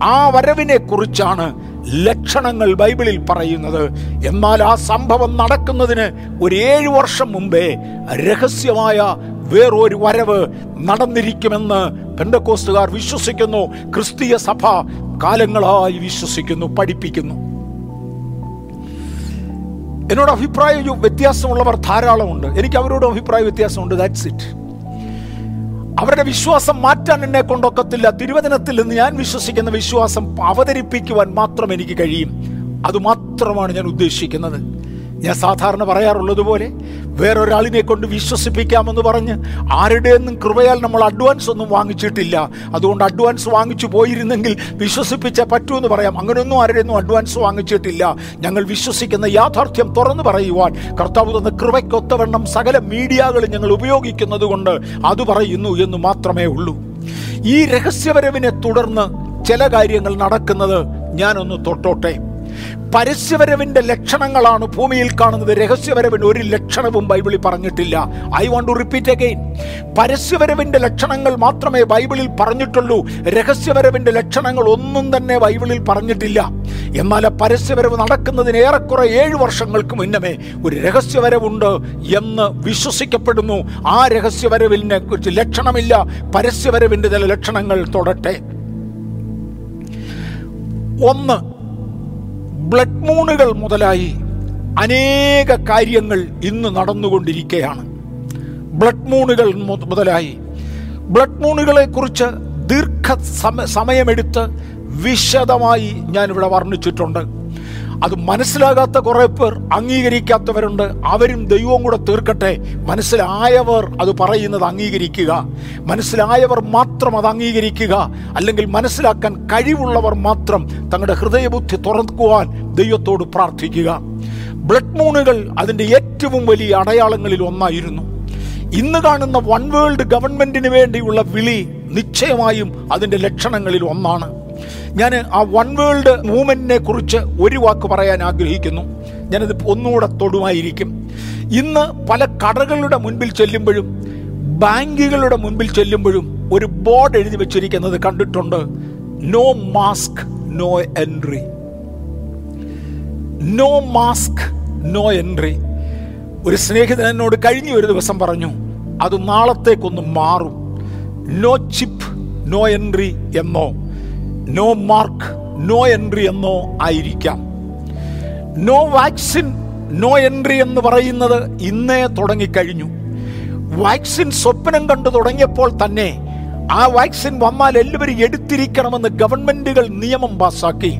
ആ വരവിനെ കുറിച്ചാണ് ലക്ഷണങ്ങൾ ബൈബിളിൽ പറയുന്നത്. എന്നാൽ ആ സംഭവം നടക്കുന്നതിന് ഒരു ഏഴു വർഷം മുമ്പേ രഹസ്യമായ വേറൊരു വരവ് നടന്നിരിക്കുമെന്ന് പെന്തക്കോസ്റ്റുകാർ വിശ്വസിക്കുന്നു. ക്രിസ്തീയ സഭ കാലങ്ങളായി വിശ്വസിക്കുന്നു പഠിപ്പിക്കുന്നു. എന്നോട് അഭിപ്രായ വ്യത്യാസമുള്ളവർ ധാരാളമുണ്ട്. എനിക്ക് അവരോട് അഭിപ്രായ വ്യത്യാസമുണ്ട്. ദാറ്റ്സ് ഇറ്റ് അവരുടെ വിശ്വാസം മാറ്റാൻ എന്നെ കൊണ്ടൊക്കത്തില്ല തിരുവചനത്തിൽ നിന്ന് ഞാൻ വിശ്വസിക്കുന്ന വിശ്വാസം അവതരിപ്പിക്കുവാൻ മാത്രം എനിക്ക് കഴിയും. അതുമാത്രമാണ് ഞാൻ ഉദ്ദേശിക്കുന്നത്. ഞാൻ സാധാരണ പറയാറുള്ളത് പോലെ വേറൊരാളിനെ കൊണ്ട് വിശ്വസിപ്പിക്കാമെന്ന് പറഞ്ഞ് ആരുടെയൊന്നും കൃപയാൽ നമ്മൾ അഡ്വാൻസ് ഒന്നും വാങ്ങിച്ചിട്ടില്ല. അതുകൊണ്ട് അഡ്വാൻസ് വാങ്ങിച്ചു പോയിരുന്നെങ്കിൽ വിശ്വസിപ്പിച്ചേ പറ്റുമെന്ന് പറയാം. അങ്ങനെയൊന്നും ആരുടെയൊന്നും അഡ്വാൻസ് വാങ്ങിച്ചിട്ടില്ല. ഞങ്ങൾ വിശ്വസിക്കുന്ന യാഥാർത്ഥ്യം തുറന്നു പറയുവാൻ കർത്താവ് തന്ന കൃപയ്ക്കൊത്തവണ്ണം സകല മീഡിയകൾ ഞങ്ങൾ ഉപയോഗിക്കുന്നത് കൊണ്ട് അത് പറയുന്നു എന്ന് മാത്രമേ ഉള്ളൂ. ഈ രഹസ്യവരവിനെ തുടർന്ന് ചില കാര്യങ്ങൾ നടക്കുന്നത് ഞാനൊന്ന് തൊട്ടോട്ടെ. പരസ്യവരവിന്റെ ലക്ഷണങ്ങളാണ് ഭൂമിയിൽ കാണുന്നത്. രഹസ്യവരവിന് ഒരു ലക്ഷണവും ബൈബിളിൽ പറഞ്ഞിട്ടില്ല. I want to repeat again പരസ്യവരവിന്റെ ലക്ഷണങ്ങൾ മാത്രമേ ബൈബിളിൽ പറഞ്ഞിട്ടുള്ളൂ. രഹസ്യവരവിന്റെ ലക്ഷണങ്ങൾ ഒന്നും തന്നെ ബൈബിളിൽ പറഞ്ഞിട്ടില്ല. എന്നാൽ പരസ്യവരവ് നടക്കുന്നതിന് ഏറെക്കുറെ ഏഴ് വർഷങ്ങൾക്ക് മുന്നമേ ഒരു രഹസ്യവരവുണ്ട് എന്ന് വിശ്വസിക്കപ്പെടുന്നു. ആ രഹസ്യവരവിനെ കുറിച്ച് ലക്ഷണമില്ല. പരസ്യവരവിന്റെ ചില ലക്ഷണങ്ങൾ തൊടട്ടെ. ഒന്ന് ബ്ലഡ് മൂണുകൾ മുതലായി അനേക കാര്യങ്ങൾ ഇന്ന് നടന്നുകൊണ്ടിരിക്കുകയാണ് ബ്ലഡ് മൂണുകൾ മുതലായി. ബ്ലഡ് മൂണുകളെ കുറിച്ച് ദീർഘ സമ- സമയമെടുത്ത് വിശദമായി ഞാനിവിടെ വർണിച്ചിട്ടുണ്ട്. അത് മനസ്സിലാകാത്ത കുറെ പേർ അംഗീകരിക്കാത്തവരുണ്ട്. അവരും ദൈവവും കൂടെ തീർക്കട്ടെ. മനസ്സിലായവർ അത് പറയുന്നത് അംഗീകരിക്കുക. മനസ്സിലായവർ മാത്രം അത് അംഗീകരിക്കുക. അല്ലെങ്കിൽ മനസ്സിലാക്കാൻ കഴിവുള്ളവർ മാത്രം തങ്ങളുടെ ഹൃദയബുദ്ധി തുറക്കുവാൻ ദൈവത്തോട് പ്രാർത്ഥിക്കുക. ബ്ലഡ് മൂണുകൾ അതിന്റെ ഏറ്റവും വലിയ അടയാളങ്ങളിൽ ഒന്നായിരുന്നു. ഇന്ന് കാണുന്ന വൺ വേൾഡ് ഗവൺമെന്റിന് വേണ്ടിയുള്ള വിളി നിശ്ചയമായും അതിന്റെ ലക്ഷണങ്ങളിൽ ഒന്നാണ്. ഞാൻ ആ വൺ വേൾഡ് മൂവ്മെന്റിനെ കുറിച്ച് ഒരു വാക്ക് പറയാൻ ആഗ്രഹിക്കുന്നു. ഞാനത് ഒന്നുകൂടെ തൊടുമായിരിക്കും. ഇന്ന് പല കടകളുടെ മുൻപിൽ ചെല്ലുമ്പോഴും ബാങ്കുകളുടെ മുൻപിൽ ചെല്ലുമ്പോഴും ഒരു ബോർഡ് എഴുതി വെച്ചിരിക്കുന്നത് കണ്ടിട്ടുണ്ട്. No mask no entry no mask no entry ഒരു സ്നേഹിതൻ എന്നോട് കഴിഞ്ഞ ഒരു ദിവസം പറഞ്ഞു അത് നാളത്തേക്കൊന്ന് മാറും. നോ ചിപ്പ് നോ എൻട്രി എന്നോ നോ മാർക്ക് നോ എൻട്രി എന്നോ ആയിരിക്കാം. നോ വാക്സിൻ നോ എൻട്രി എന്ന് പറയുന്നത് ഇന്നേ തുടങ്ങിക്കഴിഞ്ഞു. വാക്സിൻ സ്വപ്നം കണ്ടു തുടങ്ങിയപ്പോൾ തന്നെ ആ വാക്സിൻ വന്നാൽ എല്ലാവരും എടുത്തിരിക്കണമെന്ന് ഗവൺമെന്റുകൾ നിയമം പാസാക്കി.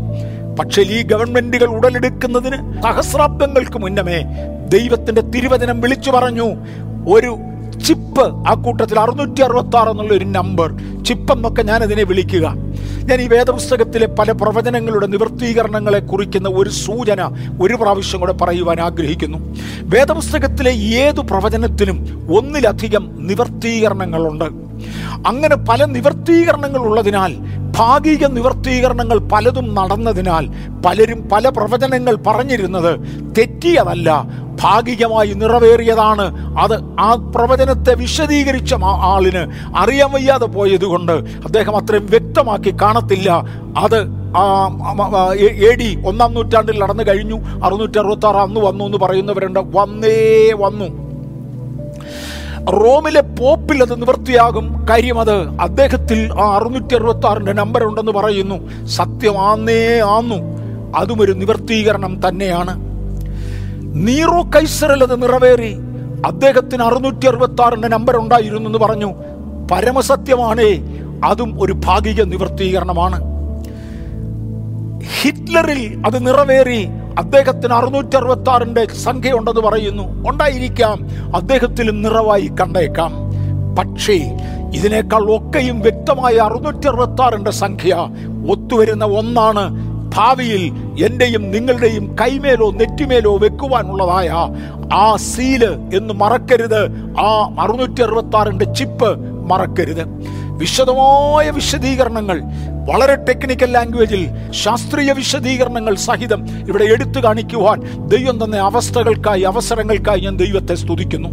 പക്ഷേ ഈ ഗവൺമെന്റുകൾ ഉടലെടുക്കുന്നതിന് സഹസ്രാബ്ദങ്ങൾക്ക് മുന്നമേ ദൈവത്തിന്റെ തിരുവചനം വിളിച്ചു പറഞ്ഞു ഒരു ചിപ്പ് ആ കൂട്ടത്തിൽ അറുന്നൂറ്റി അറുപത്തി ആറ് എന്നുള്ള ഒരു നമ്പർ ചിപ്പ് എന്നൊക്കെ ഞാൻ അതിനെ വിളിക്കുക. ഞാൻ ഈ വേദപുസ്തകത്തിലെ പല പ്രവചനങ്ങളുടെ നിവർത്തീകരണങ്ങളെ കുറിക്കുന്ന ഒരു സൂചന ഒരു പ്രാവശ്യം കൂടെ പറയുവാൻ ആഗ്രഹിക്കുന്നു. വേദപുസ്തകത്തിലെ ഏതു പ്രവചനത്തിനും ഒന്നിലധികം നിവർത്തീകരണങ്ങളുണ്ട്. അങ്ങനെ പല നിവർത്തീകരണങ്ങൾ ഉള്ളതിനാൽ ഭാഗിക നിവർത്തീകരണങ്ങൾ പലതും നടന്നതിനാൽ പലരും പല പ്രവചനങ്ങൾ പറഞ്ഞിരുന്നത് തെറ്റിയതല്ല ഭാഗികമായി നിറവേറിയതാണ്. അത് ആ പ്രവചനത്തെ വിശദീകരിച്ച ആളിന് അറിയാൻ വയ്യാതെ പോയതുകൊണ്ട് അദ്ദേഹം അത്രയും വ്യക്തമാക്കി കാണത്തില്ല. അത് എ- ഡി ഒന്നാം നൂറ്റാണ്ടിൽ നടന്നു കഴിഞ്ഞു. അറുന്നൂറ്റി അറുപത്തി ആറ് അന്ന് വന്നു എന്ന് പറയുന്നവരുണ്ട്. വന്നേ വന്നു. റോമിലെ പോപ്പിൽ അത് നിവൃത്തിയാകും. കാര്യം അത് അദ്ദേഹത്തിൽ ആ അറുന്നൂറ്റി അറുപത്തി നമ്പർ ഉണ്ടെന്ന് പറയുന്നു. സത്യം ആന്നേ ആന്നു. അതും ഒരു നിവർത്തീകരണം തന്നെയാണ്. നീറോ കൈസറിൽ അത് നിറവേറി. അദ്ദേഹത്തിന് അറുന്നൂറ്റി അറുപത്തി ആറിന്റെ നമ്പർ ഉണ്ടായിരുന്നു എന്ന് പറഞ്ഞു. പരമസത്യമാണേ. അതും ഒരു ഭാഗിക നിവർത്തീകരണമാണ്. ഹിറ്റ്ലറിൽ അത് നിറവേറി. അദ്ദേഹത്തിന് അറുന്നൂറ്റി അറുപത്തി ആറിന്റെ സംഖ്യ ഉണ്ടെന്ന് പറയുന്നു. ഉണ്ടായിരിക്കാം. അദ്ദേഹത്തിലും നിറവായി കണ്ടേക്കാം. പക്ഷേ ഇതിനേക്കാൾ ഒക്കെയും വ്യക്തമായ അറുന്നൂറ്റി അറുപത്തി ആറിന്റെ സംഖ്യ ഒത്തുവരുന്ന ഒന്നാണ് ഭാവിയിൽ എന്റെയും നിങ്ങളുടെയും കൈമേലോ നെറ്റിമേലോ വെക്കുവാനുള്ളതായ ആ സീൽ എന്ന് മറക്കരുത്. ആ അറുന്നൂറ്റി അറുപത്തി ആറിന്റെ ചിപ്പ് മറക്കരുത്. വിശദമായ വിശദീകരണങ്ങൾ വളരെ ടെക്നിക്കൽ ലാംഗ്വേജിൽ ശാസ്ത്രീയ വിശദീകരണങ്ങൾ സഹിതം ഇവിടെ എടുത്തു കാണിക്കുവാൻ ദൈവം തന്ന അവസ്ഥകൾക്കായി അവസരങ്ങൾക്കായി ഞാൻ ദൈവത്തെ സ്തുതിക്കുന്നു.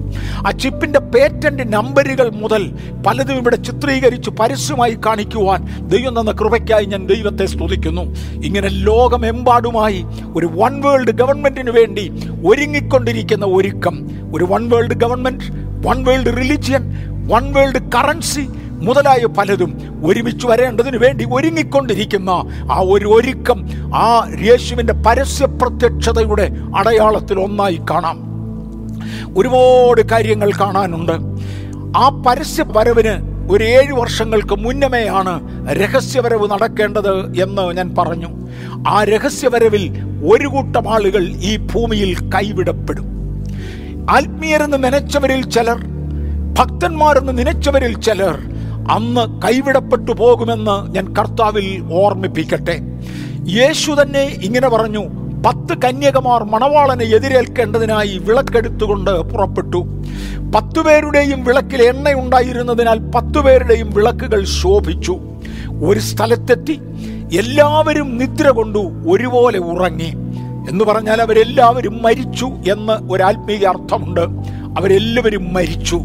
ആ ചിപ്പിന്റെ പേറ്റന്റ് നമ്പരുകൾ മുതൽ പലതും ഇവിടെ ചിത്രീകരിച്ച് പരസ്യമായി കാണിക്കുവാൻ ദൈവം തന്ന കൃപയ്ക്കായി ഞാൻ ദൈവത്തെ സ്തുതിക്കുന്നു. ഇങ്ങനെ ലോകമെമ്പാടുമായി ഒരു വൺ വേൾഡ് ഗവൺമെന്റിന് വേണ്ടി ഒരുങ്ങിക്കൊണ്ടിരിക്കുന്ന ഒരുക്കം ഒരു one world government one world religion one world currency മുതലായ പലതും ഒരുമിച്ച് വരേണ്ടതിന് വേണ്ടി ഒരുങ്ങിക്കൊണ്ടിരിക്കുന്ന ആ ഒരു ഒരുക്കം ആ യേശുവിന്റെ പരസ്യപ്രത്യക്ഷതയുടെ അടയാളത്തിൽ ഒന്നായി കാണാം. ഒരുപാട് കാര്യങ്ങൾ കാണാനുണ്ട്. ആ പരസ്യ വരവിന് ഒരു ഏഴ് വർഷങ്ങൾക്ക് മുന്നമേയാണ് രഹസ്യവരവ് നടക്കേണ്ടത് എന്ന് ഞാൻ പറഞ്ഞു. ആ രഹസ്യവരവിൽ ഒരു കൂട്ടം ആളുകൾ ഈ ഭൂമിയിൽ കൈവിടപ്പെടും. ആത്മീയരെന്ന് നനച്ചവരിൽ ചിലർ ഭക്തന്മാരെന്ന് നനച്ചവരിൽ ചിലർ അന്ന് കൈവിടപ്പെട്ടു പോകുമെന്ന് ഞാൻ കർത്താവിൽ ഓർമ്മിപ്പിക്കട്ടെ. യേശു തന്നെ ഇങ്ങനെ പറഞ്ഞു പത്ത് കന്യകമാർ മണവാളനെ എതിരേൽക്കേണ്ടതിനായി വിളക്കെടുത്തുകൊണ്ട് പുറപ്പെട്ടു. പത്തുപേരുടെയും വിളക്കിൽ എണ്ണയുണ്ടായിരുന്നതിനാൽ പത്തു പേരുടെയും വിളക്കുകൾ ശോഭിച്ചു. ഒരു സ്ഥലത്തെത്തി എല്ലാവരും നിദ്ര കൊണ്ടു ഒരുപോലെ ഉറങ്ങി. എന്ന് പറഞ്ഞാൽ അവരെല്ലാവരും മരിച്ചു എന്ന് ഒരാത്മീയ അർത്ഥമുണ്ട്. അവരെല്ലാവരും മരിച്ചു.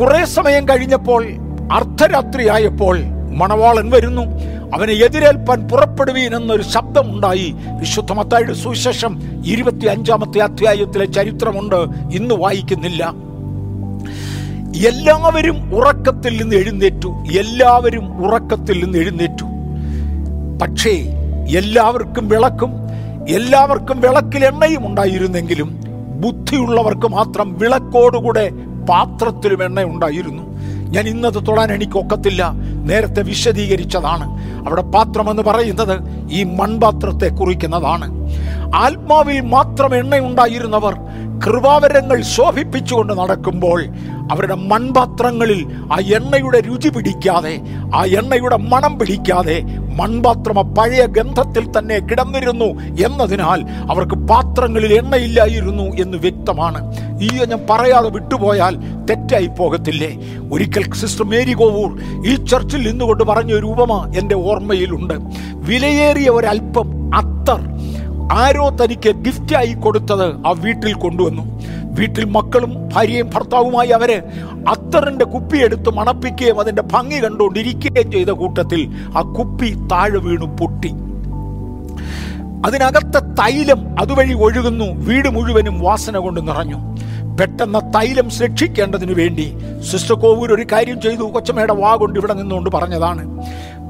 കുറെ സമയം കഴിഞ്ഞപ്പോൾ അർദ്ധരാത്രിയായപ്പോൾ മണവാളൻ വരുന്നു. അവനെ എതിരേൽപ്പാൻ പുറപ്പെടുവീൻ എന്നൊരു ശബ്ദമുണ്ടായി. വിശുദ്ധ മത്തായുടെ സുവിശേഷം ഇരുപത്തി അഞ്ചാമത്തെ അധ്യായത്തിലെ ചരിത്രമുണ്ട്. ഇന്ന് വായിക്കുന്നില്ല. എല്ലാവരും ഉറക്കത്തിൽ നിന്ന് എഴുന്നേറ്റു. എല്ലാവരും ഉറക്കത്തിൽ നിന്ന് എഴുന്നേറ്റു. പക്ഷേ എല്ലാവർക്കും വിളക്കും എല്ലാവർക്കും വിളക്കിൽ എണ്ണയും ഉണ്ടായിരുന്നെങ്കിലും ബുദ്ധിയുള്ളവർക്ക് മാത്രം വിളക്കോടുകൂടെ പാത്രത്തിലും എണ്ണ ഉണ്ടായിരുന്നു ഞാൻ ഇന്നത് തൊടാൻ എനിക്ക് ഒക്കത്തില്ല നേരത്തെ വിശദീകരിച്ചതാണ്. അവിടെ പാത്രം എന്ന് പറയുന്നത് ഈ മൺപാത്രത്തെ കുറിക്കുന്നതാണ്. ആത്മാവിൽ മാത്രം എണ്ണയുണ്ടായിരുന്നവർ കൃപാവരങ്ങൾ ശോഭിപ്പിച്ചുകൊണ്ട് നടക്കുമ്പോൾ അവരുടെ മൺപാത്രങ്ങളിൽ ആ എണ്ണയുടെ രുചി പിടിക്കാതെ ആ എണ്ണയുടെ മണം പിടിക്കാതെ മൺപാത്രം ആ പഴയ ഗന്ധത്തിൽ തന്നെ കിടന്നിരുന്നു എന്നതിനാൽ അവർക്ക് പാത്രങ്ങളിൽ എണ്ണയില്ലായിരുന്നു എന്ന് വ്യക്തമാണ്. ഈ ഞാൻ പറയാതെ വിട്ടുപോയാൽ തെറ്റായി പോകത്തില്ലേ? ഒരിക്കൽ സിസ്റ്റർ മേരി കോവൂർ ഈ ചർച്ചിൽ നിന്നുകൊണ്ട് പറഞ്ഞ ഒരു ഉപമ എന്റെ ഓർമ്മയിലുണ്ട്. വിലയേറിയ ഒരൽപ്പം അത്തർ ആരോ തനിക്ക് ഗിഫ്റ്റായി കൊടുത്തത് ആ വീട്ടിൽ കൊണ്ടുവന്നു. വീട്ടിൽ മക്കളും ഭാര്യയും ഭർത്താവുമായി അവർ അത്തറിന്റെ കുപ്പി എടുത്ത് മണപ്പിക്കുകയും അതിന്റെ ഭംഗി കണ്ടുകൊണ്ടിരിക്കുകയും ചെയ്ത കൂട്ടത്തിൽ ആ കുപ്പി താഴെ വീണു പൊട്ടി. അതിനകത്തെ തൈലം അതുവഴി ഒഴുകുന്നു. വീട് മുഴുവനും വാസന കൊണ്ട് നിറഞ്ഞു. പെട്ടെന്ന് തൈലം രക്ഷിക്കേണ്ടതിന് വേണ്ടി സിസ്റ്റർ കോവൂർ ഒരു കാര്യം ചെയ്തു. കൊച്ചമ്മയുടെ വാ കൊണ്ട് ഇവിടെ നിന്നുകൊണ്ട് പറഞ്ഞതാണ്.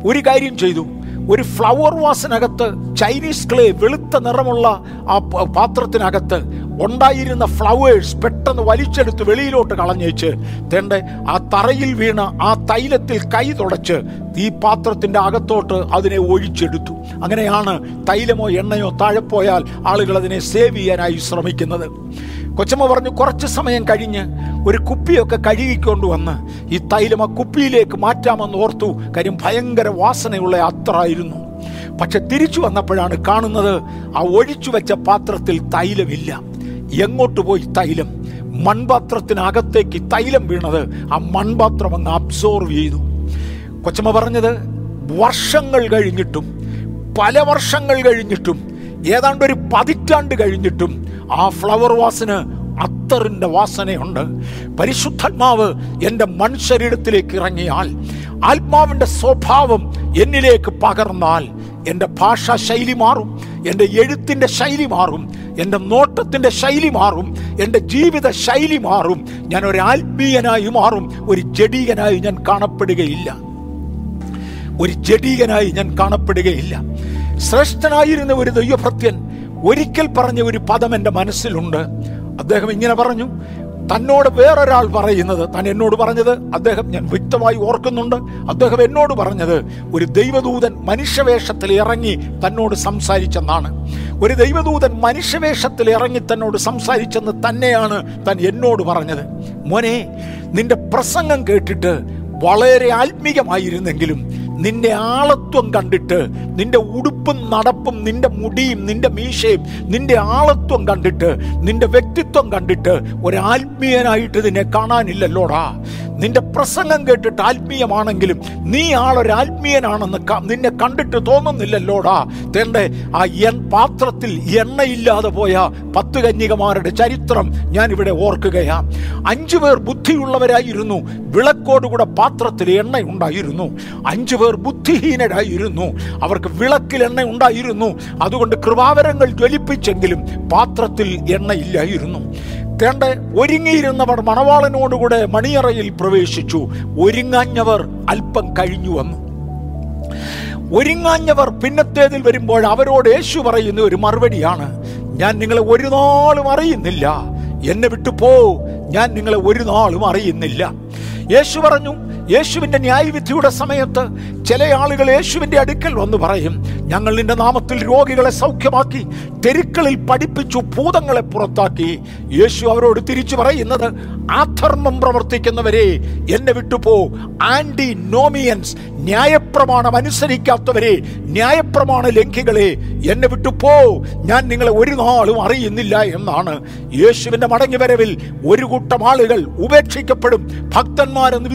ഒരു കാര്യം ചെയ്തു. ഒരു ഫ്ലവർ വാസിനകത്ത് ചൈനീസ് ക്ലേ വെളുത്ത നിറമുള്ള ആ പാത്രത്തിനകത്ത് ഉണ്ടായിരുന്ന ഫ്ലവേഴ്സ് പെട്ടെന്ന് വലിച്ചെടുത്ത് വെളിയിലോട്ട് കളഞ്ഞേച്ച് തേണ്ട ആ തറയിൽ വീണ ആ തൈലത്തിൽ കൈ തുടച്ച് ഈ പാത്രത്തിന്റെ അകത്തോട്ട് അതിനെ ഒഴിച്ചെടുത്തു. അങ്ങനെയാണ് തൈലമോ എണ്ണയോ താഴെ പോയാൽ ആളുകൾ അതിനെ സേവ് ചെയ്യാനായി ശ്രമിക്കുന്നത്. കൊച്ചമ്മ പറഞ്ഞു കുറച്ച് സമയം കഴിഞ്ഞ് ഒരു കുപ്പിയൊക്കെ കഴുകിക്കൊണ്ട് വന്ന് ഈ തൈലം ആ കുപ്പിയിലേക്ക് മാറ്റാമെന്ന് ഓർത്തു. കാര്യം ഭയങ്കര വാസനയുള്ള അത്രായിരുന്നു പക്ഷെ തിരിച്ചു വന്നപ്പോഴാണ് കാണുന്നത് ആ ഒഴിച്ചു വെച്ച പാത്രത്തിൽ തൈലമില്ല. എങ്ങോട്ട് പോയി തൈലം? മൺപാത്രത്തിനകത്തേക്ക് തൈലം വീണത് ആ മൺപാത്രം അങ്ങ് അബ്സോർവ് ചെയ്തു. കൊച്ചമ്മ പറഞ്ഞത് വർഷങ്ങൾ കഴിഞ്ഞിട്ടും പല വർഷങ്ങൾ കഴിഞ്ഞിട്ടും ഏതാണ്ട് ഒരു പതിറ്റാണ്ട് കഴിഞ്ഞിട്ടും ആ ഫ്ലവർ വാസിന് അത്തറിന്റെ വാസനയുണ്ട്. പരിശുദ്ധാത്മാവ് എന്റെ മൺശരീരത്തിലേക്ക് ഇറങ്ങിയാൽ ആത്മാവിന്റെ സ്വഭാവം എന്നിലേക്ക് പകർന്നാൽ എന്റെ ഭാഷാ ശൈലി മാറും എന്റെ എഴുത്തിന്റെ ശൈലി മാറും എന്റെ നോട്ടത്തിന്റെ ശൈലി മാറും എന്റെ ജീവിത ശൈലി മാറും. ഞാൻ ഒരു ആത്മീയനായി മാറും ഒരു ജഡീകനായി ഞാൻ കാണപ്പെടുകയില്ല. ഒരു ജഡീകനായി ഞാൻ കാണപ്പെടുകയില്ല. ശ്രേഷ്ഠനായിരുന്ന ഒരു ദൈവഭൃത്യൻ ഒരിക്കൽ പറഞ്ഞ ഒരു പദം എന്റെ മനസ്സിലുണ്ട്. അദ്ദേഹം ഇങ്ങനെ പറഞ്ഞു തന്നോട് വേറൊരാൾ പറയുന്നത് താൻ എന്നോട് പറഞ്ഞത് അദ്ദേഹം ഞാൻ വ്യക്തമായി ഓർക്കുന്നുണ്ട്. അദ്ദേഹം എന്നോട് പറഞ്ഞത് ഒരു ദൈവദൂതൻ മനുഷ്യവേഷത്തിൽ ഇറങ്ങി തന്നോട് സംസാരിച്ചെന്നാണ്. ഒരു ദൈവദൂതൻ മനുഷ്യവേഷത്തിൽ ഇറങ്ങി തന്നോട് സംസാരിച്ചെന്ന് തന്നെയാണ് താൻ എന്നോട് പറഞ്ഞത്. മോനെ നിന്റെ പ്രസംഗം കേട്ടിട്ട് വളരെ ആത്മീകമായിരുന്നെങ്കിലും നിന്റെ ആളത്വം കണ്ടിട്ട് നിന്റെ ഉടുപ്പും നടപ്പും നിന്റെ മുടിയും നിന്റെ മീശയും നിന്റെ ആളത്വം കണ്ടിട്ട് നിന്റെ വ്യക്തിത്വം കണ്ടിട്ട് ഒരാത്മീയനായിട്ട് നിന്നെ കാണാനില്ലല്ലോടാ. നിന്റെ പ്രസംഗം കേട്ടിട്ട് ആത്മീയമാണെങ്കിലും നീ ആളൊരു ആത്മീയനാണെന്ന് നിന്നെ കണ്ടിട്ട് തോന്നുന്നില്ലല്ലോടാ. തന്റെ ആ എൻ പാത്രത്തിൽ എണ്ണയില്ലാതെ പോയ പത്ത് കന്യകമാരുടെ ചരിത്രം ഞാൻ ഇവിടെ ഓർക്കുകയാ. അഞ്ചു പേർ ബുദ്ധിയുള്ളവരായിരുന്നു. വിളക്കോടുകൂടെ പാത്രത്തിൽ എണ്ണ ഉണ്ടായിരുന്നു. അഞ്ചു പേർ ബുദ്ധിഹീനരായിരുന്നു. അവർക്ക് വിളക്കിൽ എണ്ണ ഉണ്ടായിരുന്നു. അതുകൊണ്ട് കൃപാവരങ്ങൾ ജ്വലിപ്പിച്ചെങ്കിലും പാത്രത്തിൽ എണ്ണയില്ലായിരുന്നു. തേണ്ട ഒരുങ്ങിയിരുന്നവർ മണവാളനോടുകൂടെ മണിയറയിൽ പ്രവേശിച്ചു. ഒരുങ്ങാഞ്ഞവർ അല്പം കഴിഞ്ഞു വന്നു. ഒരുങ്ങാഞ്ഞവർ പിന്നത്തേതിൽ വരുമ്പോൾ അവരോട് യേശു പറയുന്ന ഒരു മറുപടിയാണ് ഞാൻ നിങ്ങളെ ഒരു നാളും അറിയുന്നില്ല. എന്നെ വിട്ടു പോ ഞാൻ നിങ്ങളെ ഒരു നാളും അറിയുന്നില്ല. യേശു പറഞ്ഞു യേശുവിന്റെ ന്യായവിധിയുടെ സമയത്ത് ചില ആളുകൾ യേശുവിന്റെ അടുക്കൽ വന്ന് പറയും ഞങ്ങൾ നിന്റെ നാമത്തിൽ രോഗികളെ സൗഖ്യമാക്കി തെരുക്കളിൽ പഠിപ്പിച്ചു ഭൂതങ്ങളെ പുറത്താക്കി. യേശു അവരോട് തിരിച്ചു പറയുന്നത് ആധർമ്മം പ്രവർത്തിക്കുന്നവരെ എന്നെ വിട്ടുപോ. ആന്റി നോമിയൻസ് ന്യായപ്രമാണം അനുസരിക്കാത്തവരെ ന്യായപ്രമാണ ലംഘികളെ എന്നെ വിട്ടുപോ. ഞാൻ നിങ്ങളെ ഒരു നാളും അറിയുന്നില്ല എന്നാണ്. യേശുവിന്റെ മടങ്ങിവരവിൽ ഒരു കൂട്ടം ആളുകൾ ഉപേക്ഷിക്കപ്പെടും ഭക്തന്മാരെന്ന്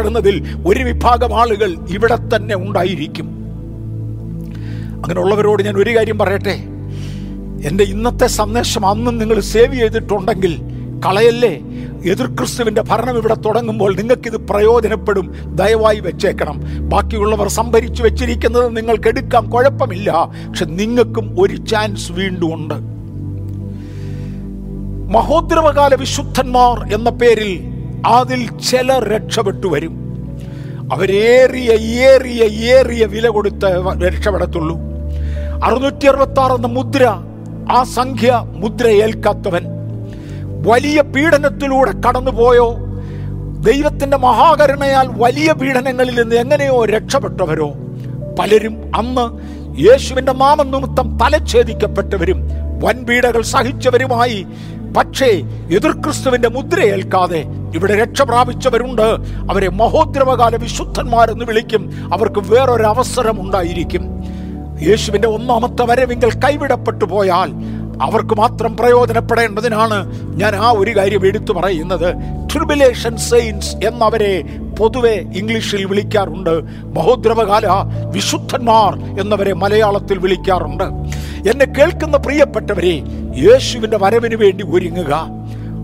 വിശ്വസിക്കപ്പെടുന്നതിൽ ഒരു വിഭാഗം ആളുകൾ ഇവിടെ തന്നെ ഉണ്ടായിരിക്കും. അങ്ങനെയുള്ളവരോട് ഞാൻ ഒരു കാര്യം പറയട്ടെ. എന്റെ ഇന്നത്തെ സന്ദേശം അന്നും നിങ്ങൾ സേവ് ചെയ്തിട്ടുണ്ടെങ്കിൽ കളയല്ലേ? എതിർ ക്രിസ്തുവിന്റെ ഭരണം ഇവിടെ തുടങ്ങുമ്പോൾ നിങ്ങൾക്കിത് പ്രയോജനപ്പെടും. ദയവായി വെച്ചേക്കണം. ബാക്കിയുള്ളവർ സംഭരിച്ചു വെച്ചിരിക്കുന്നത് നിങ്ങൾക്ക് എടുക്കാം. കുഴപ്പമില്ല. പക്ഷെ നിങ്ങൾക്കും ഒരു ചാൻസ് വീണ്ടും ഉണ്ട്. മഹോദ്രവകാല വിശുദ്ധന്മാർ എന്ന പേരിൽ അതിൽ ചില രക്ഷപ്പെട്ടു വരും. അവരേറിയ ഏറിയ ഏറിയ വില കൊടുത്ത് രക്ഷപ്പെടത്തുള്ളൂ അറുന്നൂറ്റി അറുപത്തി ആറ് എന്ന മുദ്ര ആ സംഖ്യ മുദ്ര ഏൽക്കാത്തവൻ വലിയ പീഡനത്തിലൂടെ കടന്നുപോയോ? ദൈവത്തിന്റെ മഹാകരുണയാൽ വലിയ പീഡനങ്ങളിൽ നിന്ന് എങ്ങനെയോ രക്ഷപ്പെട്ടവരോ? പലരും അന്ന് യേശുവിന്റെ മാമനിമിത്തം തലച്ഛേദിക്കപ്പെട്ടവരും വൻപീഡകൾ സഹിച്ചവരുമായി. പക്ഷേ എതിർക്രിസ്തുവിന്റെ മുദ്രയേൽക്കാതെ ഇവിടെ രക്ഷ പ്രാപിച്ചവരുണ്ട്. അവരെ മഹോദ്രവകാല വിശുദ്ധന്മാരെന്ന് വിളിക്കും. അവർക്ക് വേറൊരു അവസരം ഉണ്ടായിരിക്കും. യേശുവിന്റെ ഒന്നാമത്തെ വരവിങ്കൽ കൈവിടപ്പെട്ടു പോയാൽ അവർക്ക് മാത്രം പ്രയോജനപ്പെടേണ്ടതിനാണ് ഞാൻ ആ ഒരു കാര്യം എടുത്തു പറയുന്നത്. ട്രിബുലേഷൻ സെയിൻസ് എന്നവരെ പൊതുവെ ഇംഗ്ലീഷിൽ വിളിക്കാറുണ്ട്. മഹോദ്രവകാല വിശുദ്ധന്മാർ എന്നവരെ മലയാളത്തിൽ വിളിക്കാറുണ്ട്. എന്നെ കേൾക്കുന്ന പ്രിയപ്പെട്ടവരെ യേശുവിന്റെ വരവിന് വേണ്ടി ഒരുങ്ങുക.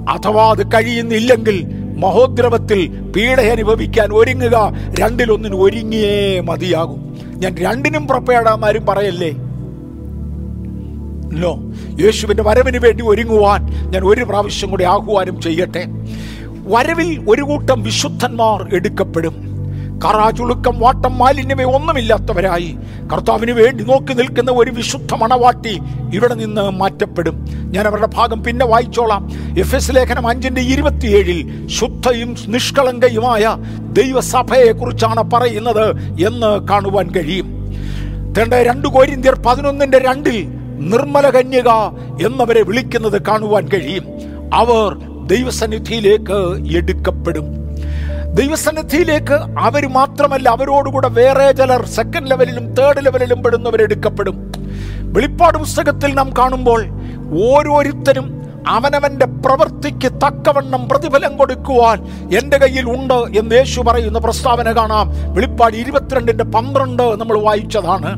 അഥവാ അത് കഴിയുന്നില്ലെങ്കിൽ മഹോദ്രവത്തിൽ പീഡ അനുഭവിക്കാൻ ഒരുങ്ങുക. രണ്ടിലൊന്നിന് ഒരുങ്ങിയേ മതിയാകും. ഞാൻ രണ്ടിനും പ്രപ്പേടാമാരും പറയല്ലേ? ലോ യേശുവിന്റെ വരവിന് വേണ്ടി ഒരുങ്ങുവാൻ ഞാൻ ഒരു പ്രാവശ്യം കൂടി ആഹ്വാനം ചെയ്യട്ടെ. വരവിൽ ഒരു കൂട്ടം വിശുദ്ധന്മാർ എടുക്കപ്പെടും. കറാചുളുക്കം വാട്ടം മാലിന്യമേ ഒന്നുമില്ലാത്തവരായി. കർത്താവിന് വേണ്ടി നോക്കി നിൽക്കുന്ന ഒരു വിശുദ്ധ മണവാട്ടി ഇവിടെ നിന്ന് മാറ്റപ്പെടും. ഞാൻ അവരുടെ ഭാഗം പിന്നെ വായിച്ചോളാം. എഫ് എസ് ലേഖനം അഞ്ചിന്റെ ഇരുപത്തിയേഴിൽ ശുദ്ധയും നിഷ്കളങ്കയുമായ ദൈവസഭയെ കുറിച്ചാണ് പറയുന്നത് എന്ന് കാണുവാൻ കഴിയും. തേണ്ട രണ്ട് കോരിന്ത്യർ പതിനൊന്നിന്റെ രണ്ടിൽ നിർമ്മല കന്യക എന്നവരെ വിളിക്കുന്നത് കാണുവാൻ കഴിയും. അവർ ദൈവസന്നിധിയിലേക്ക് എടുക്കപ്പെടും. ദൈവസന്നിധിയിലേക്ക് അവർ മാത്രമല്ല അവരോടുകൂടെ വേറെ ചിലർ സെക്കൻഡ് ലെവലിലും തേർഡ് ലെവലിലും പെടുന്നവരെടുക്കപ്പെടും വെളിപ്പാട് പുസ്തകത്തിൽ നാം കാണുമ്പോൾ ഓരോരുത്തരും അവനവന്റെ പ്രവൃത്തിക്ക് തക്കവണ്ണം പ്രതിഫലം കൊടുക്കുവാൻ എന്റെ കയ്യിൽ ഉണ്ട് എന്ന് യേശു പറയുന്ന പ്രസ്താവന കാണാം. വെളിപ്പാട് ഇരുപത്തിരണ്ടിന്റെ പന്ത്രണ്ട് നമ്മൾ വായിച്ചതാണ്.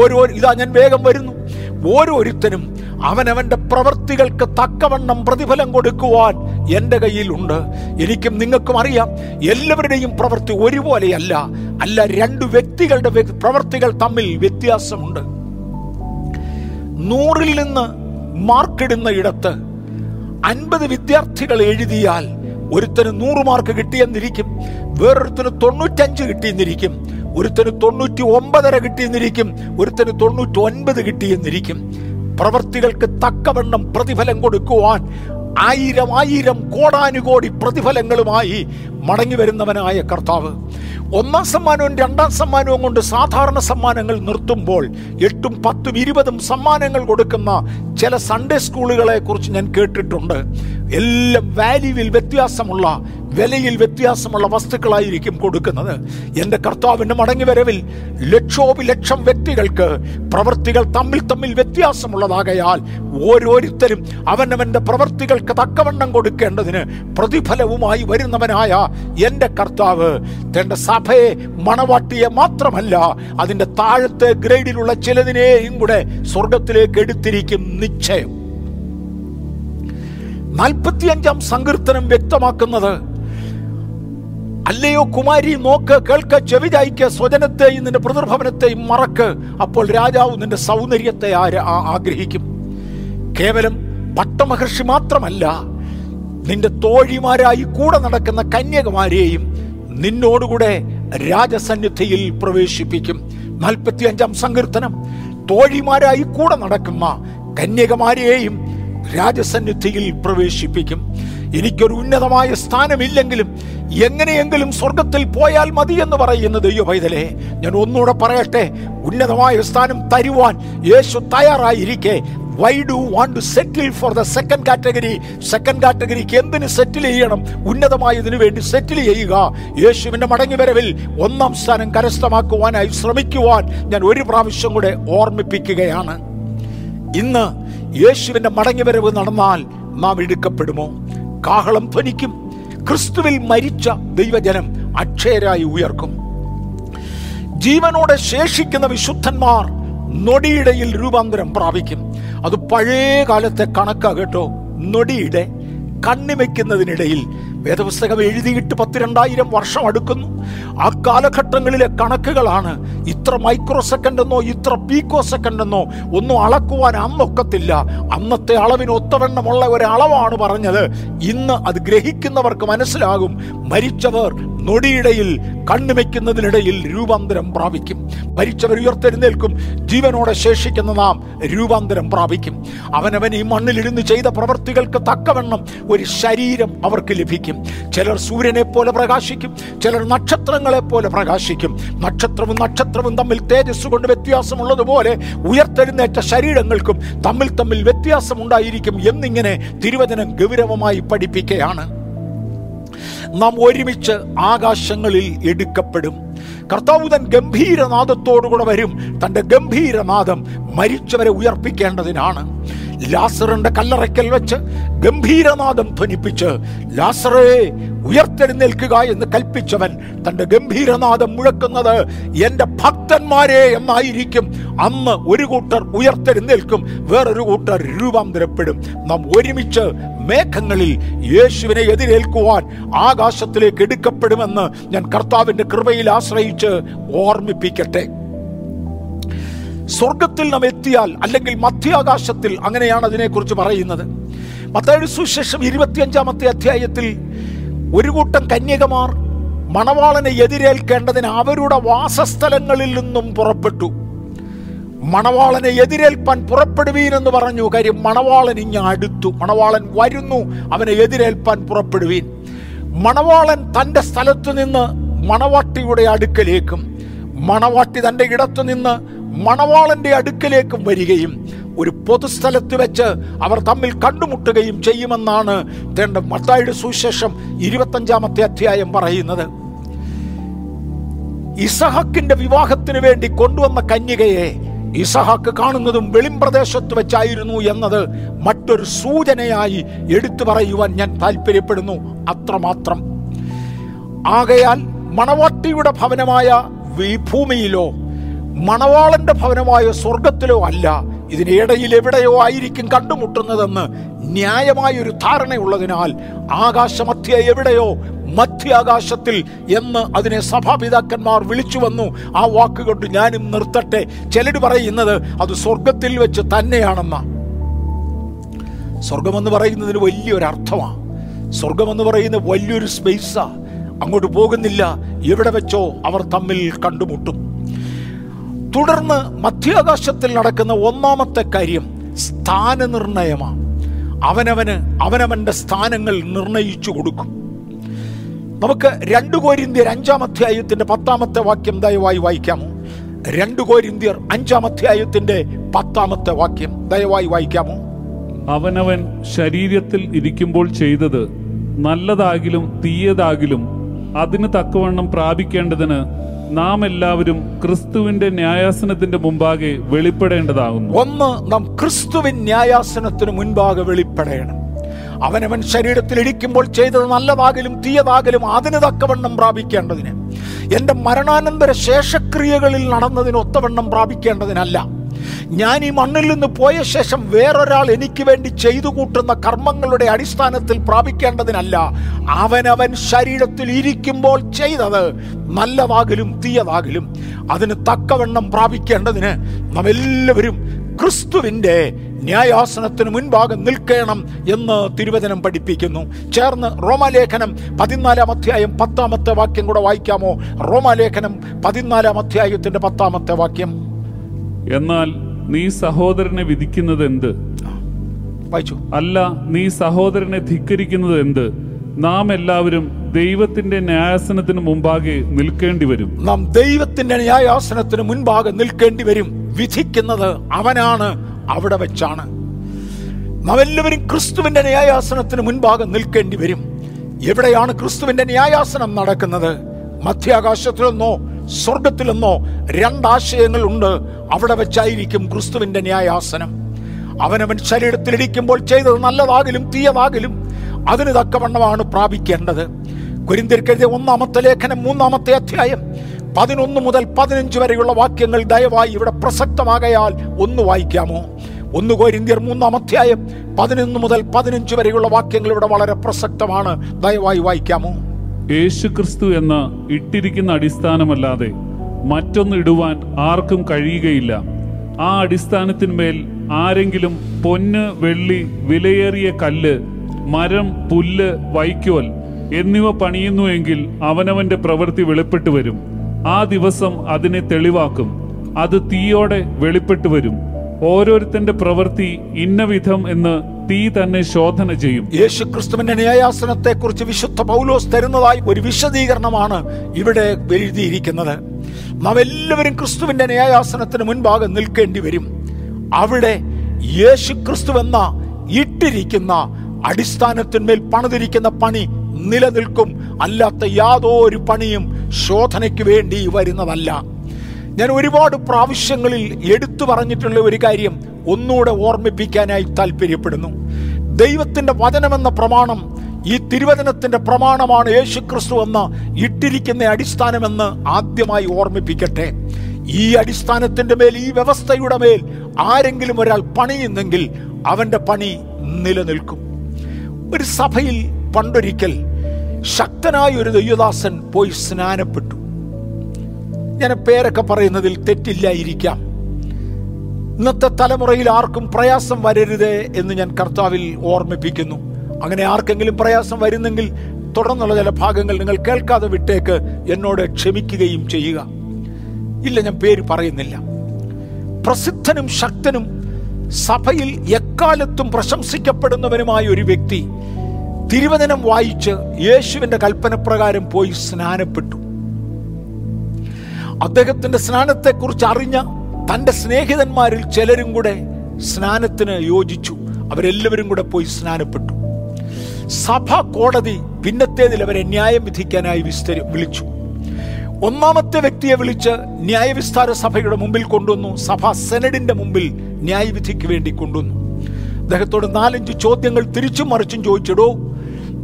ഓരോ ഇതാ ഞാൻ വേഗം വരുന്നു. ഓരോരുത്തരും അവനവന്റെ പ്രവൃത്തികൾക്ക് തക്കവണ്ണം പ്രതിഫലം കൊടുക്കുവാൻ എന്റെ കയ്യിലുണ്ട്. എനിക്കും നിങ്ങൾക്കും അറിയാം എല്ലാവരുടെയും പ്രവൃത്തി ഒരുപോലെയല്ല. അല്ല രണ്ട് വ്യക്തികളുടെ പ്രവൃത്തികൾ തമ്മിൽ വ്യത്യാസമുണ്ട്. നൂറിൽ നിന്ന് മാർക്കിടുന്ന ഇടത്ത് അൻപത് വിദ്യാർത്ഥികൾ എഴുതിയാൽ ഒരുത്തന് നൂറ് മാർക്ക് കിട്ടിയെന്നിരിക്കും വേറൊരുത്തന് തൊണ്ണൂറ്റഞ്ച് കിട്ടിയെന്നിരിക്കും. ഒരുത്തന് തൊണ്ണൂറ്റി ഒമ്പതര കിട്ടിയെന്നിരിക്കും ഒരുത്തന് തൊണ്ണൂറ്റി ഒൻപത് കിട്ടിയെന്നിരിക്കും. പ്രവർത്തികൾക്ക് തക്കവണ്ണം പ്രതിഫലം കൊടുക്കുവാൻ ആയിരം ആയിരം കോടാനുകോടി പ്രതിഫലങ്ങളുമായി മടങ്ങി വരുന്നവനായ കർത്താവ്. ഒന്നാം സമ്മാനവും രണ്ടാം സമ്മാനവും കൊണ്ട് സാധാരണ സമ്മാനങ്ങൾ നിർത്തുമ്പോൾ എട്ടും പത്തും ഇരുപതും സമ്മാനങ്ങൾ കൊടുക്കുന്ന ചില സൺഡേ സ്കൂളുകളെ കുറിച്ച് ഞാൻ കേട്ടിട്ടുണ്ട്. എല്ലാം വാല്യൂവിൽ വ്യത്യാസമുള്ള വിലയിൽ വ്യത്യാസമുള്ള വസ്തുക്കളായിരിക്കും കൊടുക്കുന്നത്. എന്റെ കർത്താവിന്റെ മടങ്ങിവരവിൽ ലക്ഷോപിലക്ഷം വ്യക്തികൾക്ക് പ്രവൃത്തികൾ തമ്മിൽ തമ്മിൽ വ്യത്യാസമുള്ളതാകയാൽ ഓരോരുത്തരും അവനവന്റെ പ്രവൃത്തികൾക്ക് തക്കവണ്ണം കൊടുക്കേണ്ടതിന് പ്രതിഫലവുമായി വരുന്നവനായ എന്റെ കർത്താവ്. തന്റെ സഭയെ മണവാട്ടിയെ മാത്രമല്ല അതിന്റെ താഴത്തെ ഗ്രേഡിലുള്ള ചിലതിനെയും കൂടെ സ്വർഗത്തിലേക്ക് എടുത്തിരിക്കും നിശ്ചയം. നാൽപ്പത്തിയഞ്ചാം സങ്കീർത്തനം വ്യക്തമാക്കുന്നത് അല്ലയോ കുമാരി നോക്ക് കേൾക്ക ചെവിചായിക്ക് സ്വജനത്തെയും നിന്റെ പ്രതിർഭവനത്തെയും മറക്ക് അപ്പോൾ രാജാവ് നിന്റെ സൗന്ദര്യത്തെ ആര് ആഗ്രഹിക്കും? കേവലം പട്ടമഹർഷി മാത്രമല്ല നിന്റെ തോഴിമാരായി കൂടെ നടക്കുന്ന കന്യകുമാരെയും നിന്നോടുകൂടെ രാജസന്നിധിയിൽ പ്രവേശിപ്പിക്കും. നാൽപ്പത്തി അഞ്ചാം സങ്കീർത്തനം തോഴിമാരായി കൂടെ നടക്കുന്ന കന്യകമാരെയും രാജസന്നിധിയിൽ പ്രവേശിപ്പിക്കും. എനിക്കൊരു ഉന്നതമായ സ്ഥാനമില്ലെങ്കിലും എങ്ങനെയെങ്കിലും സ്വർഗത്തിൽ പോയാൽ മതി എന്ന് പറയുന്ന ദൈവപൈതലെ. ഞാൻ ഒന്നുകൂടെ പറയട്ടെ ഉന്നതമായ സ്ഥാനം തരുവാൻ യേശു തയ്യാറായിരിക്കെ. Why do want to settle for the second category second കാറ്റഗറിക്ക് എന്തിന് സെറ്റിൽ ചെയ്യണം? ഉന്നതമായതിനു വേണ്ടി സെറ്റിൽ ചെയ്യുക. യേശുവിന്റെ മടങ്ങിവരവിൽ ഒന്നാം സ്ഥാനം കരസ്ഥമാക്കുവാനായി ശ്രമിക്കുവാൻ ഞാൻ ഒരു പ്രാവശ്യം കൂടെ ഓർമ്മിപ്പിക്കുകയാണ്. ഇന്ന് യേശുവിന്റെ മടങ്ങിവരവ് നടന്നാൽ നാം എടുക്കപ്പെടുമോ? കാഹളം ധ്വനിക്കും. ക്രിസ്തുവിൽ മരിച്ച ദൈവജനം അക്ഷയരായി ഉയർക്കും. ജീവനോടെ ശേഷിക്കുന്ന വിശുദ്ധന്മാർ നൊടിയിടയിൽ രൂപാന്തരം പ്രാപിക്കും. അത് പഴയ കാലത്തെ കണക്കാ കേട്ടോ. നൊടിയിടെ കണ്ണിമയ്ക്കുന്നതിനിടയിൽ വേദപുസ്തകം എഴുതിയിട്ട് പത്തിരണ്ടായിരം വർഷം അടുക്കുന്നു. ആ കാലഘട്ടങ്ങളിലെ കണക്കുകളാണ്. ഇത്ര മൈക്രോ സെക്കൻഡ് എന്നോ ഇത്ര പീക്കോ സെക്കൻഡ് എന്നോ ഒന്നും അളക്കുവാൻ അന്നൊക്കത്തില്ല. അന്നത്തെ അളവിന് ഒത്തവണ്ണമുള്ള ഒരളവാണ് പറഞ്ഞത്. ഇന്ന് അത് ഗ്രഹിക്കുന്നവർക്ക് മനസ്സിലാകും. മരിച്ചവർ നൊടിയിടയിൽ കണ്ണുമയ്ക്കുന്നതിനിടയിൽ രൂപാന്തരം പ്രാപിക്കും. മരിച്ചവർ ഉയർത്തെഴുന്നേൽക്കും. ജീവനോടെ ശേഷിക്കുന്ന നാം രൂപാന്തരം പ്രാപിക്കും. അവനവൻ ഈ മണ്ണിലിരുന്ന് ചെയ്ത പ്രവൃത്തികൾക്ക് തക്കവണ്ണം ഒരു ശരീരം അവർക്ക് ലഭിക്കും. ചിലർ സൂര്യനെ പോലെ പ്രകാശിക്കും. ചിലർ നക്ഷത്രങ്ങളെ പോലെ പ്രകാശിക്കും. നക്ഷത്രവും നക്ഷത്രവും തമ്മിൽ തേജസ് കൊണ്ട് വ്യത്യാസമുള്ളതുപോലെ ഉയർത്തെഴുന്നേറ്റ ശരീരങ്ങൾക്കും തമ്മിൽ തമ്മിൽ വ്യത്യാസമുണ്ടായിരിക്കും എന്നിങ്ങനെ തിരുവചനം ഗൗരവമായി പഠിപ്പിക്കുകയാണ്. നാം ഒരുമിച്ച് ആകാശങ്ങളിൽ എടുക്കപ്പെടും. കർത്താവുതൻ ഗംഭീരനാദത്തോടുകൂടെ വരും. തന്റെ ഗംഭീരനാദം മരിച്ചവരെ ഉയർപ്പിക്കേണ്ടതിനാണ്. ലാസറിന്റെ കല്ലറയ്ക്കൽ വെച്ച് ഗംഭീരനാദം ധ്വനിപ്പിച്ച് ലാസറേ ഉയർത്തെഴുന്നേൽക്കുക എന്ന് കൽപ്പിച്ചവൻ തന്റെ ഗംഭീരനാദം മുഴക്കുന്നത് എന്റെ ഭക്തന്മാരെ എന്നായിരിക്കും. അന്ന് ഒരു കൂട്ടർ ഉയർത്തെഴുന്നേൽക്കും വേറൊരു കൂട്ടർ രൂപാന്തരപ്പെടും. നാം ഒരുമിച്ച് മേഘങ്ങളിൽ യേശുവിനെ എതിരേൽക്കുവാൻ ആകാശത്തിലേക്ക് എടുക്കപ്പെടുമെന്ന് ഞാൻ കർത്താവിന്റെ കൃപയിൽ ആശ്രയിച്ച് ഓർമ്മിപ്പിക്കട്ടെ. സ്വർഗത്തിൽ നാം എത്തിയാൽ അല്ലെങ്കിൽ മധ്യാകാശത്തിൽ അങ്ങനെയാണ് അതിനെക്കുറിച്ച് പറയുന്നത്. മത്തായുടെ സുശേഷം ഇരുപത്തിയഞ്ചാമത്തെ അധ്യായത്തിൽ ഒരു കൂട്ടം കന്യകമാർ മണവാളനെ എതിരേൽക്കേണ്ടതിന് അവരുടെ വാസസ്ഥലങ്ങളിൽ നിന്നും പുറപ്പെട്ടു. മണവാളനെ എതിരേൽപ്പാൻ പുറപ്പെടുവീനെന്ന് പറഞ്ഞു. കാര്യം മണവാളൻ ഇങ്ങ് അടുത്തു. മണവാളൻ വരുന്നു അവനെ എതിരേൽപ്പാൻ പുറപ്പെടുവീൻ. മണവാളൻ തന്റെ സ്ഥലത്തു നിന്ന് മണവാട്ടിയുടെ അടുക്കലേക്കും. മണവാട്ടി തന്റെ ഇടത്തു നിന്ന് മണവാളന്റെ അടുക്കലേക്കും വരികയും ഒരു പൊതുസ്ഥലത്ത് വെച്ച് അവർ തമ്മിൽ കണ്ടുമുട്ടുകയും ചെയ്യുമെന്നാണ് തേണ്ട മത്തായുടെ സുവിശേഷം ഇരുപത്തഞ്ചാമത്തെ അധ്യായം പറയുന്നത്. ഇസഹാക്കിന്റെ വിവാഹത്തിന് വേണ്ടി കൊണ്ടുവന്ന കന്യകയെ ഇസഹാക്ക് കാണുന്നതും വെളിംപ്രദേശത്ത് വെച്ചായിരുന്നു എന്നത് മറ്റൊരു സൂചനയായി എടുത്തു പറയുവാൻ ഞാൻ താല്പര്യപ്പെടുന്നു അത്രമാത്രം. ആകയാൽ മണവാട്ടിയുടെ ഭവനമായ ഭൂമിയിലോ മണവാളന്റെ ഭവനമായ സ്വർഗത്തിലോ അല്ല ഇതിനിടയിൽ എവിടെയോ ആയിരിക്കും കണ്ടുമുട്ടുന്നതെന്ന് ന്യായമായൊരു ധാരണയുള്ളതിനാൽ ആകാശമധ്യ എവിടെയോ മധ്യാകാശത്തിൽ എന്ന് അതിനെ സഭാപിതാക്കന്മാർ വിളിച്ചു വന്നു. ആ വാക്കുകൊണ്ട് ഞാനും നിർത്തട്ടെ. ചിലര് പറയുന്നത് അത് സ്വർഗത്തിൽ വെച്ച് തന്നെയാണെന്ന. സ്വർഗമെന്ന് പറയുന്നതിന് വലിയൊരു അർത്ഥമാണ് സ്വർഗമെന്ന് പറയുന്ന വലിയൊരു സ്പേസാ അങ്ങോട്ട് പോകുന്നില്ല. എവിടെ വെച്ചോ അവർ തമ്മിൽ കണ്ടുമുട്ടും. തുടർന്ന് മധ്യാകാശത്തിൽ നടക്കുന്ന ഒന്നാമത്തെ കാര്യം സ്ഥാനനിർണയമാണ്. അവനവന് അവനവന്റെ സ്ഥാനങ്ങൾ നിർണയിച്ചു കൊടുക്കും. നമുക്ക് രണ്ട് കോരിന്ത്യർ അഞ്ചാം അധ്യായത്തിന്റെ പത്താമത്തെ വാക്യം ദയവായി വായിക്കാമോ? രണ്ട് കോരിന്ത്യർ അഞ്ചാം അധ്യായത്തിന്റെ പത്താമത്തെ വാക്യം ദയവായി വായിക്കാമോ? അവനവൻ ശരീരത്തിൽ ഇരിക്കുമ്പോൾ ചെയ്തത് നല്ലതാകിലും തീയതാകിലും അതിന് തക്കവണ്ണം പ്രാപിക്കേണ്ടതിന് നാം എല്ലാവരും ക്രിസ്തുവിന്റെ ന്യായാസനത്തിന്റെ മുമ്പാകെ വെളിപ്പെടേണ്ടതാകുന്നു. ഒന്ന് നാം ക്രിസ്തുവിൻ ന്യായാസനത്തിന് മുൻപാകെ വെളിപ്പെടേണം. അവനവൻ ശരീരത്തിൽ ഇരിക്കുമ്പോൾ ചെയ്തത് നല്ലതാകലും തീയതാകലും അതിന് തക്കവണ്ണം പ്രാപിക്കേണ്ടതിന്. എന്റെ മരണാനന്തര ശേഷക്രിയകളിൽ നടന്നതിന് ഒത്തവണ്ണം പ്രാപിക്കേണ്ടതിനല്ല. ഞാൻ ഈ മണ്ണിൽ നിന്ന് പോയ ശേഷം വേറൊരാൾ എനിക്ക് വേണ്ടി ചെയ്തു കൂട്ടുന്ന കർമ്മങ്ങളുടെ അടിസ്ഥാനത്തിൽ പ്രാപിക്കേണ്ടതിനല്ല. അവനവൻ ശരീരത്തിൽ ഇരിക്കുമ്പോൾ ചെയ്തത് നല്ലതാകലും തീയതാകലും. അതിന് തക്കവണ്ണം പ്രാപിക്കേണ്ടതിന് നമ്മെല്ലാവരും ക്രിസ്തുവിന്റെ ന്യായാസനത്തിന് മുൻപാകെ നിൽക്കണം എന്ന് തിരുവചനം പഠിപ്പിക്കുന്നു. ചേർന്ന് റോമാലേഖനം പതിനാലാം അധ്യായം പത്താമത്തെ വാക്യം കൂടെ വായിക്കാമോ? റോമാലേഖനം പതിനാലാം അധ്യായത്തിന്റെ പത്താമത്തെ വാക്യം. എന്നാൽ നീ സഹോദരനെ വിധിക്കുന്നത് എന്ത് വായിച്ചു. അല്ല നീ സഹോദരനെ ധിക്കരിക്കുന്നത് എന്ത് നാം എല്ലാവരും ദൈവത്തിന്റെ ന്യായാസനത്തിന് മുമ്പാകെ നിൽക്കേണ്ടി വരും. നാം ദൈവത്തിന്റെ ന്യായാസനത്തിന് മുൻപാകെ നിൽക്കേണ്ടി വരും. വിധിക്കുന്നത് അവനാണ് അവിടെ വെച്ചാണ്. നാം എല്ലാവരും ക്രിസ്തുവിന്റെ ന്യായാസനത്തിന് മുൻപാകെ നിൽക്കേണ്ടി വരും. എവിടെയാണ് ക്രിസ്തുവിന്റെ ന്യായാസനം നടക്കുന്നത്? മധ്യാകാശത്തിലെന്നോ സ്വർഗത്തിലെന്നോ രണ്ടാശയങ്ങൾ ഉണ്ട് അവിടെ വെച്ചായിരിക്കും ക്രിസ്തുവിന്റെ ന്യായാസനം. അവനവൻ ശരീരത്തിലിരിക്കുമ്പോൾ ചെയ്തത് നല്ലതാകലും തീയതാകലും അതിന് തക്കവണ്ണമാണ് പ്രാപിക്കേണ്ടത്. കുരിന്തിരിക്കെഴുതിയ ഒന്നാമത്തെ ലേഖനം മൂന്നാമത്തെ അധ്യായം പതിനൊന്ന് മുതൽ പതിനഞ്ച് വരെയുള്ള വാക്യങ്ങൾ ദയവായി ഇവിടെ പ്രസക്തമാകയാൽ ഒന്ന് വായിക്കാമോ? ഒന്ന് കോരിന്ത്യർ മൂന്നാം അധ്യായം പതിനൊന്ന് മുതൽ പതിനഞ്ച് വരെയുള്ള വാക്യങ്ങൾ ഇവിടെ വളരെ പ്രസക്തമാണ്. ദയവായി വായിക്കാമോ? യേശുക്രിസ്തു എന്ന ഇട്ടിരിക്കുന്ന അടിസ്ഥാനമല്ലാതെ മറ്റൊന്ന് ഇടുവാൻ ആർക്കും കഴിയുകയില്ല. ആ അടിസ്ഥാനത്തിന്മേൽ ആരെങ്കിലും പൊന്ന് വെള്ളി വിലയേറിയ കല്ല് മരം പുല്ല് വൈക്കോൽ എന്നിവ പണിയുന്നുവെങ്കിൽ അവനവന്റെ പ്രവൃത്തി വെളിപ്പെട്ടു വരും. ആ ദിവസം അതിനെ തെളിവാക്കും. അത് തീയോടെ വെളിപ്പെട്ടു വരും. ഓരോരുത്തന്റെ പ്രവൃത്തി ഇന്ന വിധം എന്ന് തീ തന്നെ ശോധന ചെയ്യും. യേശു ക്രിസ്തുവിന്റെ ന്യായാസനത്തെ കുറിച്ച് വിശുദ്ധ പൗലോസ് തരുന്നതായി ഒരു വിശദീകരണമാണ് ഇവിടെ എഴുതിയിരിക്കുന്നത്. നാം എല്ലാവരും ക്രിസ്തുവിന്റെ ന്യായാസനത്തിന് മുൻപാകെ നിൽക്കേണ്ടി വരും. അവിടെ യേശു ക്രിസ്തു എന്ന ഇട്ടിരിക്കുന്ന അടിസ്ഥാനത്തിന്മേൽ പണിതിരിക്കുന്ന പണി നിലനിൽക്കും. അല്ലാത്ത യാതൊരു പണിയും ശോധനയ്ക്ക് വേണ്ടി വരുന്നതല്ല. ഞാൻ ഒരുപാട് പ്രാവശ്യങ്ങളിൽ എടുത്തു പറഞ്ഞിട്ടുള്ള ഒരു കാര്യം ഒന്നുകൂടെ ഓർമ്മിപ്പിക്കാനായി താല്പര്യപ്പെടുന്നു. ദൈവത്തിന്റെ വചനമെന്ന പ്രമാണം ഈ തിരുവചനത്തിന്റെ പ്രമാണമാണ് യേശു ക്രിസ്തു എന്ന ഇട്ടിരിക്കുന്ന അടിസ്ഥാനമെന്ന് ആദ്യമായി ഓർമ്മിപ്പിക്കട്ടെ. ഈ അടിസ്ഥാനത്തിന്റെ മേൽ ഈ വ്യവസ്ഥയുടെ മേൽ ആരെങ്കിലും ഒരാൾ പണിയുന്നെങ്കിൽ അവന്റെ പണി നിലനിൽക്കും. ഒരു സഭയിൽ പണ്ടൊരിക്കൽ ശക്തനായ ഒരു ദൈവദാസൻ പോയി സ്നാനപ്പെട്ടു. ഞാൻ പേരൊക്കെ പറയുന്നതിൽ തെറ്റില്ലായിരിക്കാം. ഇന്നത്തെ തലമുറയിൽ ആർക്കും പ്രയാസം വരരുത് എന്ന് ഞാൻ കർത്താവിൽ ഓർമ്മിപ്പിക്കുന്നു. അങ്ങനെ ആർക്കെങ്കിലും പ്രയാസം വരുന്നെങ്കിൽ തുടർന്നുള്ള ചില ഭാഗങ്ങൾ നിങ്ങൾ കേൾക്കാതെ വിട്ടേക്ക് എന്നോട് ക്ഷമിക്കുകയും ചെയ്യുക. ഇല്ല ഞാൻ പേര് പറയുന്നില്ല. പ്രസിദ്ധനും ശക്തനും സഭയിൽ എക്കാലത്തും പ്രശംസിക്കപ്പെടുന്നവനുമായ ഒരു വ്യക്തി തിരുവചനം വായിച്ച് യേശുവിന്റെ കൽപ്പനപ്രകാരം പോയി സ്നാനപ്പെട്ടു. അദ്ദേഹത്തിന്റെ സ്നാനത്തെക്കുറിച്ച് അറിഞ്ഞ തന്റെ സ്നേഹിതന്മാരിൽ ചിലരും കൂടെ സ്നാനത്തിന് യോജിച്ചു. അവരെല്ലാവരും കൂടെ പോയി സ്നാനപ്പെട്ടു. സഭ കോടതി പിന്നത്തേതിൽ അവരെ ന്യായം വിധിക്കാനായി വിസ്തരി വിളിച്ചു. ഒന്നാമത്തെ വ്യക്തിയെ വിളിച്ച് ന്യായവിസ്താര സഭയുടെ മുമ്പിൽ കൊണ്ടുവന്നു. സഭ സെനഡിന്റെ മുമ്പിൽ ന്യായവിധിക്ക് വേണ്ടി കൊണ്ടുവന്നു. അദ്ദേഹത്തോട് നാലഞ്ച് ചോദ്യങ്ങൾ തിരിച്ചും മറിച്ചും ചോദിച്ചിടോ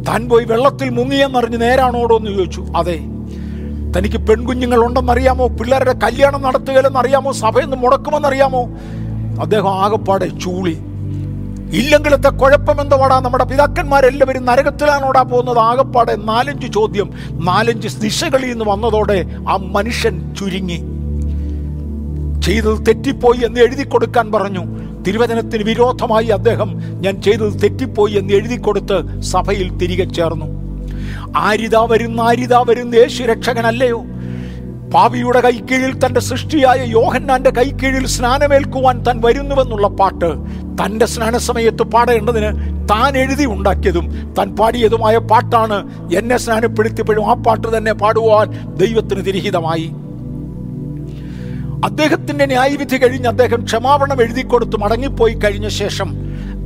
താൻ പോയി വെള്ളത്തിൽ മുങ്ങിയെന്നറിഞ്ഞ് നേരാണോടോ? എന്ന് ചോദിച്ചു. അതെ തനിക്ക് പെൺകുഞ്ഞുങ്ങൾ ഉണ്ടെന്നറിയാമോ പിള്ളേരുടെ കല്യാണം നടത്തുകയില്ലെന്നറിയാമോ? സഭയെന്ന് മുടക്കുമെന്നറിയാമോ? അദ്ദേഹം ആകെപ്പാടെ ചൂളി. ഇല്ലെങ്കിലത്തെ കുഴപ്പം വാടാ നമ്മുടെ പിതാക്കന്മാരെല്ലാവരും നരകത്തിലാണോടാ പോകുന്നത്? ആകെപ്പാടെ നാലഞ്ച് ചോദ്യം നാലഞ്ച് ദിശകളിൽ നിന്ന് വന്നതോടെ ആ മനുഷ്യൻ ചുരുങ്ങി. ചെയ്തത് തെറ്റിപ്പോയി എന്ന് എഴുതി കൊടുക്കാൻ പറഞ്ഞു. തിരുവചനത്തിന് വിരോധമായി അദ്ദേഹം ഞാൻ ചെയ്തത് തെറ്റിപ്പോയി എന്ന് എഴുതി കൊടുത്ത് സഭയിൽ തിരികെ ചേർന്നു. ആരിതാ വരുന്ന ആരിതാ വരുന്ന യേശു രക്ഷകനല്ലയോ? പാപിയുടെ കൈക്കീഴിൽ തന്റെ സൃഷ്ടിയായ യോഹന്നാന്റെ കൈക്കീഴിൽ സ്നാനമേൽക്കുവാൻ താൻ വരുന്നുവെന്നുള്ള പാട്ട് തന്റെ സ്നാന സമയത്ത് പാടേണ്ടതിന് താൻ എഴുതി ഉണ്ടാക്കിയതും താൻ പാടിയതുമായ പാട്ടാണ് എന്നെ സ്നാനപ്പെടുത്തിയപ്പോഴും ആ പാട്ട് തന്നെ പാടുവാൻ ദൈവത്തിന് തിരിഹിതമായി. അദ്ദേഹത്തിന്റെ ന്യായവിധി കഴിഞ്ഞ് അദ്ദേഹം ക്ഷമാപണം എഴുതി കൊടുത്ത് മടങ്ങിപ്പോയി കഴിഞ്ഞ ശേഷം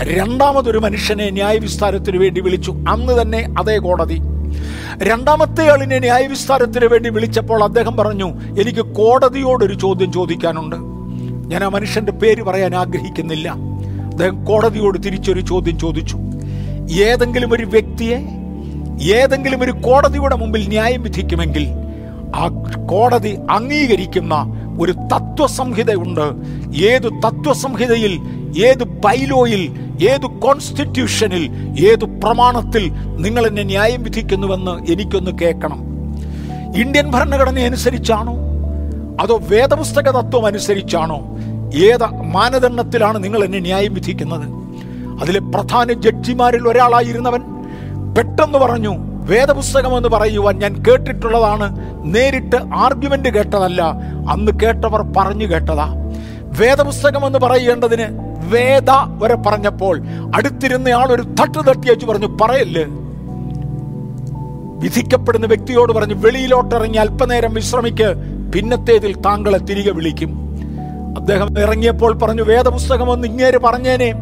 രണ്ടാമതൊരു മനുഷ്യനെ ന്യായവിസ്താരത്തിന് വേണ്ടി വിളിച്ചു. അന്ന് തന്നെ അതേ കോടതി. രണ്ടാമത്തെ ആളിനെ ന്യായവിസ്താരത്തിന് വേണ്ടി വിളിച്ചപ്പോൾ അദ്ദേഹം പറഞ്ഞു എനിക്ക് കോടതിയോടൊരു ചോദ്യം ചോദിക്കാനുണ്ട്. ഞാൻ ആ മനുഷ്യന്റെ പേര് പറയാൻ ആഗ്രഹിക്കുന്നില്ല. അദ്ദേഹം കോടതിയോട് തിരിച്ചൊരു ചോദ്യം ചോദിച്ചു. ഏതെങ്കിലും ഒരു വ്യക്തിയെ ഏതെങ്കിലും ഒരു കോടതിയുടെ മുമ്പിൽ ന്യായം വിധിക്കുമെങ്കിൽ ആ കോടതി അംഗീകരിക്കുന്ന ഒരു തത്വസംഹിതയുണ്ട്. ഏത് തത്വസംഹിതയിൽ ഏത് ബൈലോയിൽ ഏത് കോൺസ്റ്റിറ്റ്യൂഷനിൽ ഏത് പ്രമാണത്തിൽ നിങ്ങൾ എന്നെ ന്യായം വിധിക്കുന്നുവെന്ന് എനിക്കൊന്ന് കേൾക്കണം. ഇന്ത്യൻ ഭരണഘടന അനുസരിച്ചാണോ? അതോ വേദപുസ്തക തത്വം അനുസരിച്ചാണോ? ഏത് മാനദണ്ഡത്തിലാണ് നിങ്ങൾ എന്നെ ന്യായം വിധിക്കുന്നത്? അതിലെ പ്രധാന ജഡ്ജിമാരിൽ ഒരാളായിരുന്നവൻ? പെട്ടെന്ന് പറഞ്ഞു വേദപുസ്തകം എന്ന് പറയുവാൻ ഞാൻ കേട്ടിട്ടുള്ളതാണ്. നേരിട്ട് ആർഗ്യുമെന്റ് കേട്ടതല്ല. അന്ന് കേട്ടവർ പറഞ്ഞു കേട്ടതാ. വേദപുസ്തകം എന്ന് പറയേണ്ടതിന് വേദ വരെ പറഞ്ഞപ്പോൾ അടുത്തിരുന്ന ആൾ ഒരു തട്ട് തട്ടി വെച്ച് പറഞ്ഞു പറയല്ലേ? വിധിക്കപ്പെടുന്ന വ്യക്തിയോട് പറഞ്ഞു വെളിയിലോട്ടിറങ്ങി അല്പനേരം വിശ്രമിക്ക് പിന്നത്തേതിൽ താങ്കളെ തിരികെ വിളിക്കും. അദ്ദേഹം ഇറങ്ങിയപ്പോൾ പറഞ്ഞു വേദപുസ്തകം ഒന്ന് ഇങ്ങേര് പറഞ്ഞേനെ.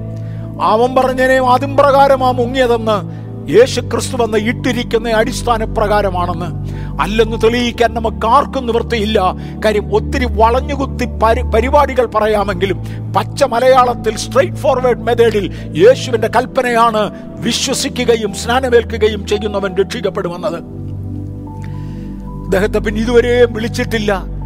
അവൻ പറഞ്ഞേനെ അതും പ്രകാരമാ മുങ്ങിയതെന്ന്. യേശു ക്രിസ്തു വന്ന് ഇട്ടിരിക്കുന്ന അടിസ്ഥാന പ്രകാരമാണെന്ന് അല്ലെന്ന് തെളിയിക്കാൻ നമുക്ക് ആർക്കും നിവൃത്തിയില്ല. കാര്യം ഒത്തിരി വളഞ്ഞുകുത്തി പരി പരിപാടികൾ പറയാമെങ്കിലും പച്ച മലയാളത്തിൽ സ്ട്രെയിറ്റ് ഫോർവേഡ് മെത്തേഡിൽ യേശുവിന്റെ കൽപ്പനയാണ് വിശ്വസിക്കുകയും സ്നാനമേൽക്കുകയും ചെയ്യുന്നവൻ രക്ഷിക്കപ്പെടുമെന്നത്. അദ്ദേഹത്തെ പിന്നെ ഇതുവരെയും വിളിച്ചിട്ടില്ല.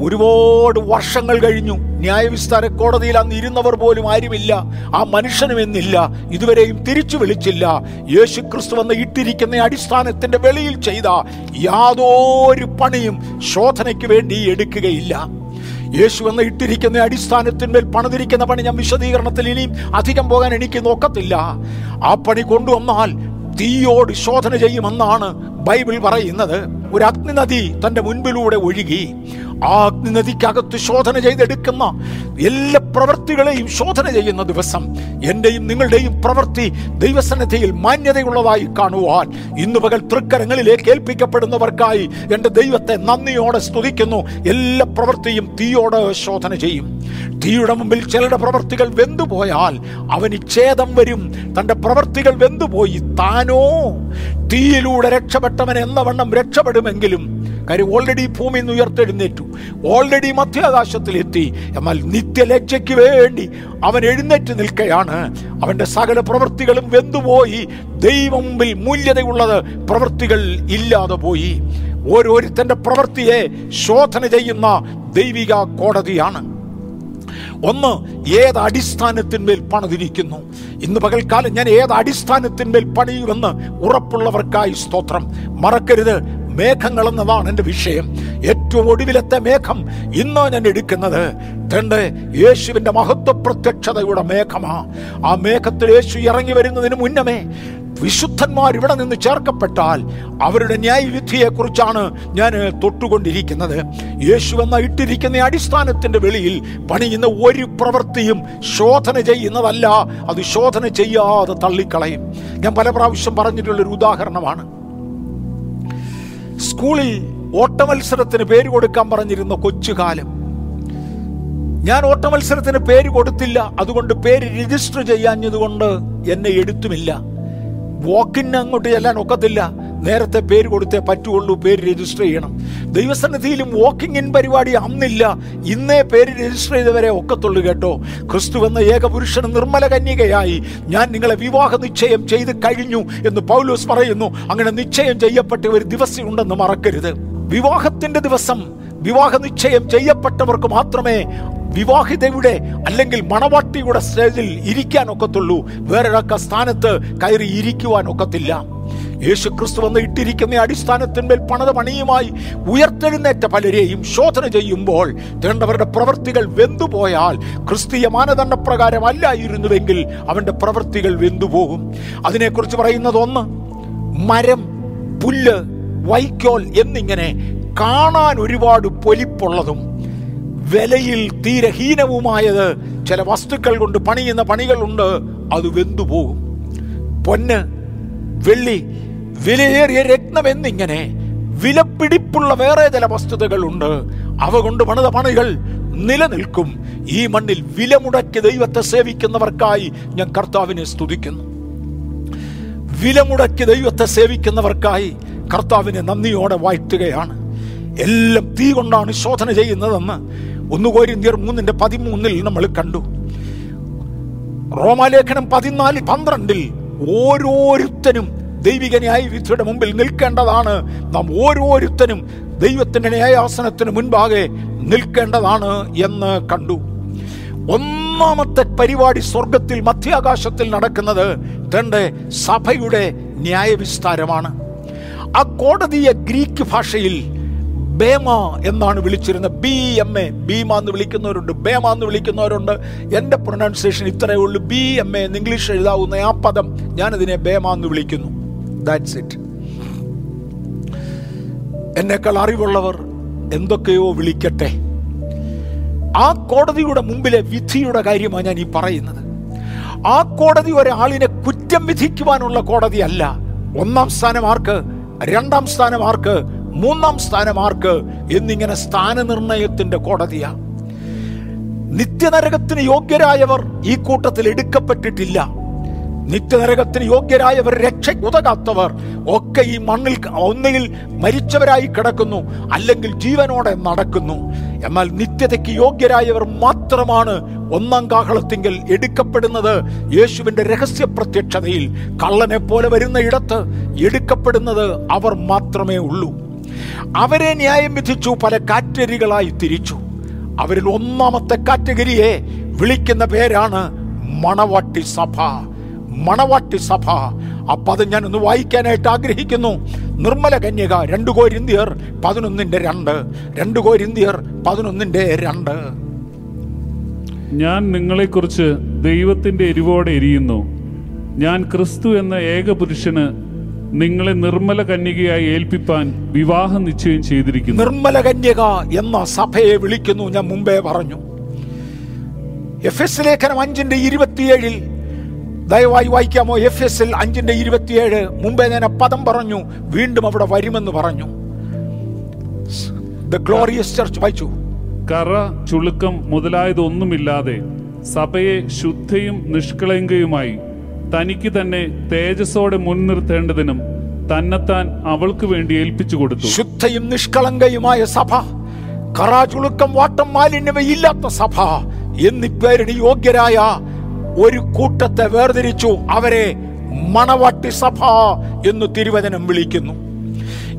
ഒരുപാട് വർഷങ്ങൾ കഴിഞ്ഞു. ന്യായവിസ്താര കോടതിയിൽ അന്ന് ഇരുന്നവർ പോലും ആരുമില്ല. ആ മനുഷ്യനും എന്നില്ല. ഇതുവരെയും തിരിച്ചു വിളിച്ചില്ല. യേശു ക്രിസ്തു വന്ന് ഇട്ടിരിക്കുന്ന അടിസ്ഥാനത്തിന്റെ വെളിയിൽ ചെയ്ത യാതൊരു പണിയും ശോധനയ്ക്ക് വേണ്ടി എടുക്കുകയില്ല. യേശു എന്ന ഇട്ടിരിക്കുന്ന അടിസ്ഥാനത്തിന്മേൽ പണിതിരിക്കുന്ന പണി ഞാൻ വിശദീകരണത്തിൽ ഇനിയും അധികം പോകാൻ എനിക്ക് നോക്കത്തില്ല. ആ പണി കൊണ്ടുവന്നാൽ തീയോട് ശോധന ചെയ്യുമെന്നാണ് ബൈബിൾ പറയുന്നത്. ഒരു അഗ്നിനദി തന്റെ മുൻപിലൂടെ ഒഴുകി. ആ അഗ്നിനദിക്കകത്ത് ശോധന ചെയ്തെടുക്കുന്ന എല്ലാ പ്രവൃത്തികളെയും ശോധന ചെയ്യുന്ന ദിവസം എന്റെയും നിങ്ങളുടെയും പ്രവൃത്തി ദൈവസന്നിധിയിൽ മാന്യതയുള്ളതായി കാണുവാൻ ഇന്ന് പകൽ തൃക്കരങ്ങളിലേക്ക് ഏൽപ്പിക്കപ്പെടുന്നവർക്കായി എന്റെ ദൈവത്തെ നന്ദിയോടെ സ്തുതിക്കുന്നു. എല്ലാ പ്രവൃത്തിയും തീയോടെ ശോധന ചെയ്യും. തീയുടെ മുമ്പിൽ ചിലരുടെ പ്രവൃത്തികൾ വെന്തുപോയാൽ അവന് ഛേദം വരും. തന്റെ പ്രവൃത്തികൾ വെന്തുപോയി താനോ? തീയിലൂടെ രക്ഷപ്പെട്ടവൻ എന്ന വണ്ണം രക്ഷപ്പെടുമെങ്കിലും കാര്യം ഓൾറെഡി ഭൂമിയിൽ നിന്ന് ഉയർത്തെഴുന്നേറ്റു. ഓൾറെഡി മധ്യാകാശത്തിലെത്തി. എന്നാൽ നിത്യലജ്ജയ്ക്ക് വേണ്ടി അവൻ എഴുന്നേറ്റ് നിൽക്കുകയാണ് അവന്റെ സകല പ്രവൃത്തികളും വെന്തുപോയി. ദൈവം മുമ്പിൽ മൂല്യതയുള്ളത് പ്രവൃത്തികൾ ഇല്ലാതെ പോയി. ഓരോരുത്തന്റെ പ്രവൃത്തിയെ ശോധന ചെയ്യുന്ന ദൈവിക കോടതിയാണ്. ഒന്ന് ഏത് അടിസ്ഥാനത്തിന്മേൽ പണിതിരിക്കുന്നു? ഇന്ന് പകൽക്കാലം ഞാൻ ഏത് അടിസ്ഥാനത്തിന്മേൽ പണിയുമെന്ന് ഉറപ്പുള്ളവർക്കായി സ്തോത്രം. മറക്കരുത്. മേഘങ്ങൾ എന്നതാണ് എന്റെ വിഷയം. ഏറ്റവും ഒടുവിലത്തെ മേഘം ഇന്ന് ഞാൻ എടുക്കുന്നത്. തന്റെ യേശുവിന്റെ മഹത്വ പ്രത്യക്ഷതയുടെ മേഘമാ. ആ മേഘത്തിൽ യേശു ഇറങ്ങി വരുന്നതിന് മുന്നമേ വിശുദ്ധന്മാർ ഇവിടെ നിന്ന് ചേർക്കപ്പെട്ടാൽ അവരുടെ ന്യായവിധിയെ കുറിച്ചാണ് ഞാൻ തൊട്ടുകൊണ്ടിരിക്കുന്നത്. യേശു എന്ന ഇട്ടിരിക്കുന്ന അടിസ്ഥാനത്തിന്റെ വെളിയിൽ പണിയുന്ന ഒരു പ്രവൃത്തിയും ശോധന ചെയ്യുന്നതല്ല. അത് ശോധന ചെയ്യാതെ തള്ളിക്കളയും. ഞാൻ പല പ്രാവശ്യം പറഞ്ഞിട്ടുള്ളൊരു ഉദാഹരണമാണ്. സ്കൂളിൽ ഓട്ടമത്സരത്തിന് പേര് കൊടുക്കാൻ പറഞ്ഞിരുന്ന കൊച്ചുകാലം. ഞാൻ ഓട്ടമത്സരത്തിന് പേര് കൊടുത്തില്ല. അതുകൊണ്ട് പേര് രജിസ്റ്റർ ചെയ്യാഞ്ഞതുകൊണ്ട് എന്നെ എടുത്തുമില്ല. വോക്കിന് അങ്ങോട്ട് ചെല്ലാൻ ഒക്കത്തില്ല. നേരത്തെ പേര് കൊടുത്തേ പറ്റുള്ളൂ പേര് രജിസ്റ്റർ ചെയ്യണം. ദൈവസന്നിധിയിലും വാക്കിംഗ് ഇൻ പരിപാടി അന്നില്ല. ഇന്നേ പേര് രജിസ്റ്റർ ചെയ്തവരെ ഒക്കത്തുള്ളൂ കേട്ടോ. ക്രിസ്തു എന്ന ഏകപുരുഷൻ നിർമ്മല കന്യകയായി. ഞാൻ നിങ്ങളെ വിവാഹ നിശ്ചയം ചെയ്ത് കഴിഞ്ഞു എന്ന് പൗലോസ് പറയുന്നു. അങ്ങനെ നിശ്ചയം ചെയ്യപ്പെട്ട ഒരു ദിവസം ഉണ്ടെന്ന് മറക്കരുത്. വിവാഹത്തിന്റെ ദിവസം വിവാഹ നിശ്ചയം ചെയ്യപ്പെട്ടവർക്ക് മാത്രമേ വിവാഹിതയുടെ അല്ലെങ്കിൽ മണവാട്ടിയുടെ സ്റ്റേജിൽ ഇരിക്കാൻ ഒക്കത്തുള്ളൂ വേറൊരൊക്കെ സ്ഥാനത്ത് കയറി ഇരിക്കുവാൻ ഒക്കത്തില്ല യേശു ക്രിസ്തു വന്ന് ഇട്ടിരിക്കുന്ന അടിസ്ഥാനത്തിന്മേൽ പണത പണിയുമായി ഉയർത്തെഴുന്നേറ്റ പലരെയും ശോധന ചെയ്യുമ്പോൾ തേണ്ടവരുടെ പ്രവൃത്തികൾ വെന്തുപോയാൽ ക്രിസ്തീയ അല്ലായിരുന്നുവെങ്കിൽ അവന്റെ പ്രവൃത്തികൾ വെന്തുപോകും. അതിനെക്കുറിച്ച് പറയുന്നത് ഒന്ന് മരം പുല്ല് വൈക്കോൽ എന്നിങ്ങനെ കാണാൻ ഒരുപാട് പൊലിപ്പുള്ളതും വിലയിൽ തീരെ ഹീനവുമായത് ചില വസ്തുക്കൾ കൊണ്ട് പണിയുന്ന പണികളുണ്ട് അത് വെന്തുപോകും. പൊന്ന് വെള്ളി വിലയേറിയ രത്നം എന്നിങ്ങനെ വിലപിടിപ്പുള്ള വേറെ ചില വസ്തുതകളുണ്ട് അവ കൊണ്ട് പണിത പണികൾ നിലനിൽക്കും. ഈ മണ്ണിൽ വില മുടക്കി ദൈവത്തെ സേവിക്കുന്നവർക്കായി ഞാൻ കർത്താവിനെ സ്തുതിക്കുന്നു. വില മുടക്കി ദൈവത്തെ സേവിക്കുന്നവർക്കായി കർത്താവിനെ നന്ദിയോടെ വാഴ്ത്തുകയാണ്. എല്ലാം തീ കൊണ്ടാണ് ശോധന ചെയ്യുന്നതെന്ന് ഒന്ന് കോരിന്തിയർ മൂന്നിന്റെ പതിമൂന്നിൽ നമ്മൾ കണ്ടു. റോമാലേഖനം പതിനാല് പന്ത്രണ്ടിൽ ഓരോരുത്തനും ദൈവിക ന്യായവിധിയുടെ മുമ്പിൽ നിൽക്കേണ്ടതാണ്. നാം ഓരോരുത്തനും ദൈവത്തിന്റെ ന്യായാസനത്തിന് മുൻപാകെ നിൽക്കേണ്ടതാണ് എന്ന് കണ്ടു. ഒന്നാമത്തെ പരിപാടി സ്വർഗത്തിൽ മധ്യാകാശത്തിൽ നടക്കുന്നത് തന്റെ സഭയുടെ ന്യായവിസ്താരമാണ്. ആ കോടതിയെ ഗ്രീക്ക് ഭാഷയിൽ ബേമ എന്നാണ് വിളിച്ചിരുന്നത്. B M A. ബീമ എന്ന് വിളിക്കുന്നവരുണ്ട്. ബേമ എന്ന് വിളിക്കുന്നവരുണ്ട്. എന്റെ പ്രൊനൗൺസിയേഷൻ ഇത്രയേ ഉള്ളൂ. B M A. എന്ന് ഇംഗ്ലീഷ് എഴുതാവുന്ന ആ പദം ഞാനതിനെ ബേമ എന്ന് വിളിക്കുന്നു. ദാറ്റ്സ് ഇറ്റ് എന്നേക്കാൾ അറിവുള്ളവർ എന്തൊക്കെയോ വിളിക്കട്ടെ. ആ കോടതിയുടെ മുമ്പിലെ വിധിയുടെ കാര്യമാണ് ഞാൻ ഈ പറയുന്നത്. ആ കോടതി ഒരാളിനെ കുറ്റം വിധിക്കുവാനുള്ള കോടതിയല്ല. ഒന്നാം സ്ഥാനം ആർക്ക്? രണ്ടാം സ്ഥാനം ആർക്ക്? മൂന്നാം സ്ഥാനം ആർക്ക് എന്നിങ്ങനെ സ്ഥാനനിർണയത്തിന്റെ കോടതിയാ. നിത്യനരകത്തിന് യോഗ്യരായവർ ഈ കൂട്ടത്തിൽ എടുക്കപ്പെട്ടിട്ടില്ല. നിത്യനരകത്തിന് യോഗ്യരായവർ രക്ഷ ഉതകാത്തവർ ഒക്കെ ഈ മണ്ണിൽ ഒന്നുകിൽ മരിച്ചവരായി കിടക്കുന്നു അല്ലെങ്കിൽ ജീവനോടെ നടക്കുന്നു. എന്നാൽ നിത്യതയ്ക്ക് യോഗ്യരായവർ മാത്രമാണ് ഒന്നാം കാഹളത്തിങ്കിൽ എടുക്കപ്പെടുന്നത്. യേശുവിന്റെ രഹസ്യ പ്രത്യക്ഷതയിൽ കള്ളനെ പോലെ വരുന്ന ഇടത്ത് എടുക്കപ്പെടുന്നത് അവർ മാത്രമേ ഉള്ളൂ. അവരെ ന്യായം വിധിച്ചു പല കാറ്റഗറികളായി തിരിച്ചു. അവരിൽ ഒന്നാമത്തെ കാറ്റഗറിയെ വിളിക്കുന്ന പേരാണ് മണവാട്ടി സഭ. മണവാട്ടി സഭ. അപ്പൊ അത് ഒന്ന് വായിക്കാനായിട്ട് ആഗ്രഹിക്കുന്നു. നിർമ്മല കന്യക രണ്ടു കോരിന്തിയർ പതിനൊന്നിന്റെ രണ്ട്. രണ്ടു കോരിന്തിയർ പതിനൊന്നിന്റെ രണ്ട്. ഞാൻ നിങ്ങളെക്കുറിച്ച് ദൈവത്തിന്റെ എരിവോടെ എരിയുന്നു. ഞാൻ ക്രിസ്തു എന്ന ഏക പുരുഷന് നിങ്ങളെ നിർമ്മല കന്യകയായി ഏൽപ്പിപ്പാൻ വിവാഹം നിശ്ചയം ചെയ്തിരിക്കുന്നു. നിർമ്മല കന്യക എന്ന സഭയെ വിളിക്കുന്നു ഞാൻ മുമ്പേ പറഞ്ഞു. എഫ് എസ് ലേഖനം അഞ്ചിന്റെ ഇരുപത്തിയേഴിൽ ദയവായി വായിക്കാമോ? എഫ് എസ് എൽ അഞ്ചിന്റെ ഇരുപത്തിയേഴ് മുമ്പേ ഞാൻ പദം പറഞ്ഞു വീണ്ടും അവിടെ വരുമെന്ന് പറഞ്ഞു. ദ ഗ്ലോറിയസ് ചർച്ച് വായിച്ചു. കറ ചുളുക്കം മുതലായതൊന്നുമില്ലാതെ സഭയെ ശുദ്ധയും നിഷ്കളങ്കയുമായി തനിക്ക് തന്നെ തേജസ്സോടെ മുൻനിർത്തേണ്ടതിനും തന്നെത്താൻ അവൾക്ക് വേണ്ടി ഏൽപ്പിച്ചു കൊടുത്തു. ശുദ്ധയും നിഷ്കളങ്കയുമായ സഭ കറാചുളുക്കം വാട്ടം മാലിന്യമില്ലാത്ത സഭ എന്നിപ്പേരിന് യോഗ്യരായ ഒരു കൂട്ടത്തെ വേർതിരിച്ചു അവരെ മണവാട്ടി സഭ എന്ന് തിരുവചനം വിളിക്കുന്നു.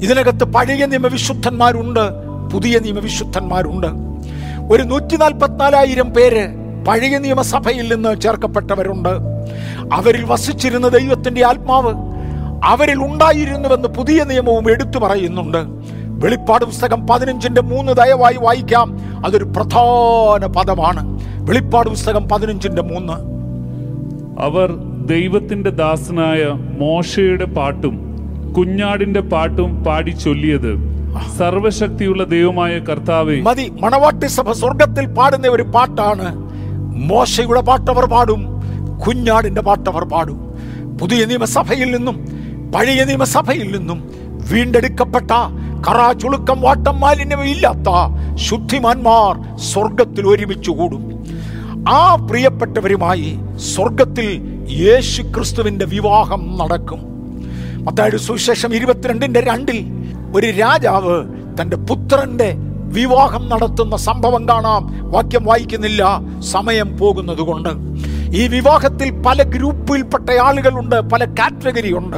ഇതിനകത്ത് പഴയ നിയമവിശുദ്ധന്മാരുണ്ട് പുതിയ നിയമവിശുദ്ധന്മാരുണ്ട്. ഒരു നൂറ്റി നാൽപ്പത്തിനാലായിരം പേര് പഴയ നിയമസഭയിൽ നിന്ന് ചേർക്കപ്പെട്ടവരുണ്ട്. അവരിൽ വസിച്ചിരുന്ന ദൈവത്തിന്റെ ആത്മാവ് അവരിൽ ഉണ്ടായിരുന്നുവെന്ന് പുതിയ നിയമവും എടുത്തു പറയുന്നുണ്ട്. വെളിപ്പാട് പുസ്തകം പതിനഞ്ചിന്റെ മൂന്ന് ദയവായി വായിക്കാം. അതൊരു പ്രധാന പദമാണ്. വെളിപ്പാട് പുസ്തകം പതിനഞ്ചിന്റെ മൂന്ന്. അവർ ദൈവത്തിന്റെ ദാസനായ മോശയുടെ പാട്ടും കുഞ്ഞാടിന്റെ പാട്ടും പാടി ചൊല്ലിയത് സർവശക്തിയുള്ള ദൈവമായ കർത്താവ്. മതി. മണവാട്ടി സഭ സ്വർഗത്തിൽ പാടുന്ന ഒരു പാട്ടാണ്. മോശയുടെ പാട്ടവർ പാടും. കുഞ്ഞാടിന്റെ പാട്ടവർ പാടും. പുതിയ നിയമസഭയിൽ നിന്നും പഴയ നിയമസഭയിൽ നിന്നും വീണ്ടെടുക്കപ്പെട്ട കറ ചുളുക്കം വാട്ടം മാലിന്യമില്ലാത്ത ശുദ്ധിമാന്മാർ സ്വർഗത്തിൽ ഒരുമിച്ച് കൂടും. ആ പ്രിയപ്പെട്ടവരുമായി സ്വർഗത്തിൽ യേശു ക്രിസ്തുവിന്റെ വിവാഹം നടക്കും. മത്തായുടെ സുവിശേഷം ഇരുപത്തിരണ്ടിന്റെ രണ്ടിൽ ഒരു രാജാവ് തന്റെ പുത്രന്റെ വിവാഹം നടത്തുന്ന സംഭവം കാണാം. വാക്യം വായിക്കുന്നില്ല സമയം പോകുന്നത് കൊണ്ട് ഈ വിവാഹത്തിൽ പല ഗ്രൂപ്പിൽപ്പെട്ട ആളുകളുണ്ട് പല കാറ്റഗറി ഉണ്ട്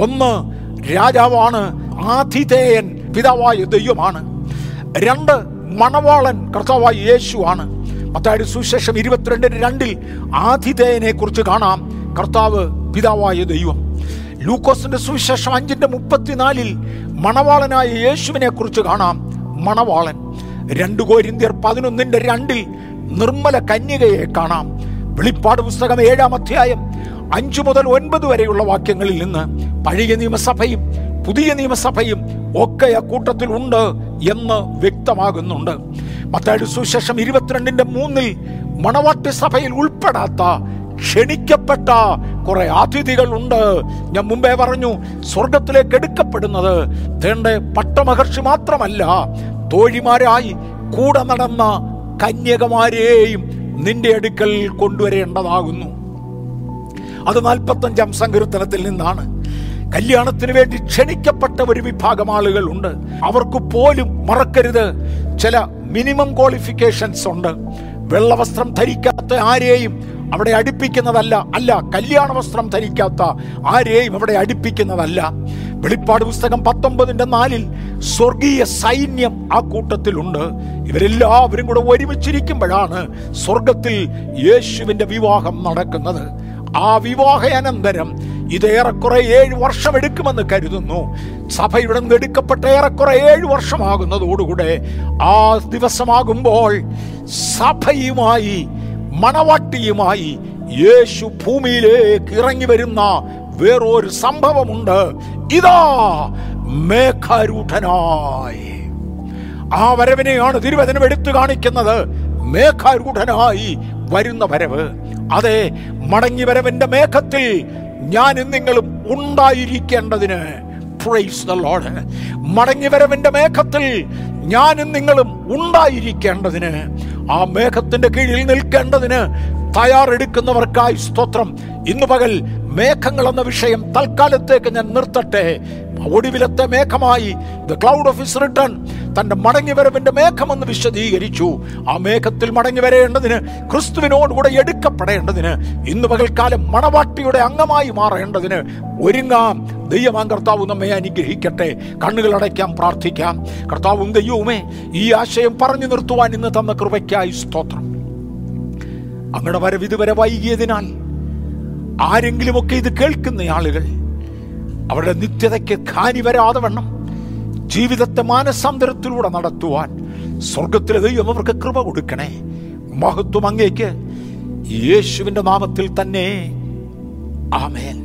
ഒന്ന് രാജാവാണ് ആതിഥേയൻ പിതാവായ ദൈവമാണ്. രണ്ട് മണവാളൻ കർത്താവായ യേശുവാണ്. മത്തായുടെ സുശേഷം ഇരുപത്തിരണ്ടിന് രണ്ടിൽ ആതിഥേയനെ കുറിച്ച് കാണാം. കർത്താവ് പിതാവായ ദൈവം. ലൂക്കോസിന്റെ സുവിശേഷം അഞ്ചിന്റെ മുപ്പത്തിനാലിൽ മണവാളനായ യേശുവിനെ കുറിച്ച് കാണാം. മണവാളൻ. രണ്ട് കോരിന്ത്യർ പതിനൊന്നിന്റെ രണ്ടിൽ നിർമ്മല കന്യകയെ കാണാം. വെളിപ്പാട് പുസ്തകം ഏഴാം അധ്യായം അഞ്ചു മുതൽ ഒൻപത് വരെയുള്ള വാക്യങ്ങളിൽ നിന്ന് പഴയ നിയമസഭയും പുതിയ നിയമസഭയും ഒക്കെ കൂട്ടത്തിൽ ഉണ്ട് എന്ന് വ്യക്തമാകുന്നുണ്ട്. മത്തായുടെ സുശേഷം ഇരുപത്തിരണ്ടിന്റെ മൂന്നിൽ മണവാട്ടി സഭയിൽ ഉൾപ്പെടാത്ത ക്ഷണിക്കപ്പെട്ട കുറെ അതിഥികൾ ഉണ്ട്. ഞാൻ മുമ്പേ പറഞ്ഞു സ്വർഗത്തിലേക്ക് എടുക്കപ്പെടുന്നത് തേണ്ട പട്ടമഹർഷി മാത്രമല്ല തോഴിമാരായി കൂടെ നടന്ന കന്യകമാരെയും നിന്റെ അടുക്കൽ കൊണ്ടുവരേണ്ടതാകുന്നു. അത് നാൽപ്പത്തഞ്ചാം സങ്കീർത്തനത്തിൽ നിന്നാണ്. കല്യാണത്തിന് വേണ്ടി ക്ഷണിക്കപ്പെട്ട ഒരു വിഭാഗം ആളുകൾ ഉണ്ട് അവർക്ക് പോലും മറക്കരുത്. ചില മിനിമം ക്വാളിഫിക്കേഷൻസ് ഉണ്ട്. വെള്ളവസ്ത്രം ധരിക്കാത്ത ആരെയും അവിടെ അടുപ്പിക്കുന്നതല്ല. അല്ല കല്യാണ വസ്ത്രം ധരിക്കാത്ത ആരെയും അവിടെ അടുപ്പിക്കുന്നതല്ല. വെളിപ്പാട് പുസ്തകം പത്തൊമ്പതിന്റെ നാലിൽ സ്വർഗീയ സൈന്യം ആ കൂട്ടത്തിലുണ്ട്. ഇവരെല്ലാവരും കൂടെ ഒരുമിച്ചിരിക്കുമ്പോഴാണ് സ്വർഗത്തിൽ യേശുവിന്റെ വിവാഹം നടക്കുന്നത്. ആ വിവാഹാനന്തരം ഇത് ഏറെക്കുറെ ഏഴ് വർഷം എടുക്കുമെന്ന് കരുതുന്നു. സഭയുടെ നിന്ന് എടുക്കപ്പെട്ട ഏറെക്കുറെ ഏഴ് വർഷമാകുന്നതോടുകൂടെ ആ ദിവസമാകുമ്പോൾ സഭയുമായി മണവാട്ടിയുമായി യേശു ഭൂമിയിലേക്ക് ഇറങ്ങി വരുന്ന വേറൊരു സംഭവമുണ്ട്. ഇതാ മേഘാരൂഢനായി. ആ വരവിനെയാണ് തിരുവചനം എടുത്തു കാണിക്കുന്നത്. മേഘാരൂഢനായി വരുന്ന വരവ്. അതെ മടങ്ങി വരവിന്റെ മേഘത്തിൽ ഞാനും നിങ്ങളും ഉണ്ടായിരിക്കേണ്ടതിന് പ്രൈസ്. മടങ്ങി വരവിന്റെ മേഘത്തിൽ ഞാനും നിങ്ങളും ഉണ്ടായിരിക്കേണ്ടതിന് ആ മേഘത്തിന്റെ കീഴിൽ നിൽക്കേണ്ടതിന് തയ്യാറെടുക്കുന്നവർക്കായി സ്തോത്രം. ഇന്ന് പകൽ മേഘങ്ങൾ എന്ന വിഷയം തൽക്കാലത്തേക്ക് ഞാൻ നിർത്തട്ടെ. ഒടുവിലത്തെ മേഘമായി the cloud of his return തന്റെ മടങ്ങി വരവിന്റെ മേഘമെന്ന് വിശദീകരിച്ചു. ആ മേഘത്തിൽ മടങ്ങി വരേണ്ടതിന് ക്രിസ്തുവിനോടുകൂടെ എടുക്കപ്പെടേണ്ടതിന് ഇന്ന് പകൽക്കാലം മണവാട്ടിയുടെ അംഗമായി മാറേണ്ടതിന് ഒരുങ്ങാം. ദൈവമാം കർത്താവ് നമ്മെ അനുഗ്രഹിക്കട്ടെ. കണ്ണുകൾ അടയ്ക്കാം പ്രാർത്ഥിക്കാം. കർത്താവും ദൈവവുമേ ഈ ആശയം പറഞ്ഞു നിർത്തുവാൻ ഇന്ന് തന്ന കൃപയ്ക്കായി സ്തോത്രം. അങ്ങയുടെ വരവ് വൈകിയതിനാൽ ആരെങ്കിലുമൊക്കെ ഇത് കേൾക്കുന്ന ആളുകൾ അവരുടെ നിത്യതയ്ക്ക് ഖാനി വരാതെ വണ്ണം ജീവിതത്തെ മാനസാന്തരത്തിലൂടെ നടത്തുവാൻ സ്വർഗത്തിലെ ദൈവം അവർക്ക് കൃപ കൊടുക്കണേ. മഹത്വം അങ്ങേക്ക്. യേശുവിന്റെ നാമത്തിൽ തന്നെ. ആമേൻ.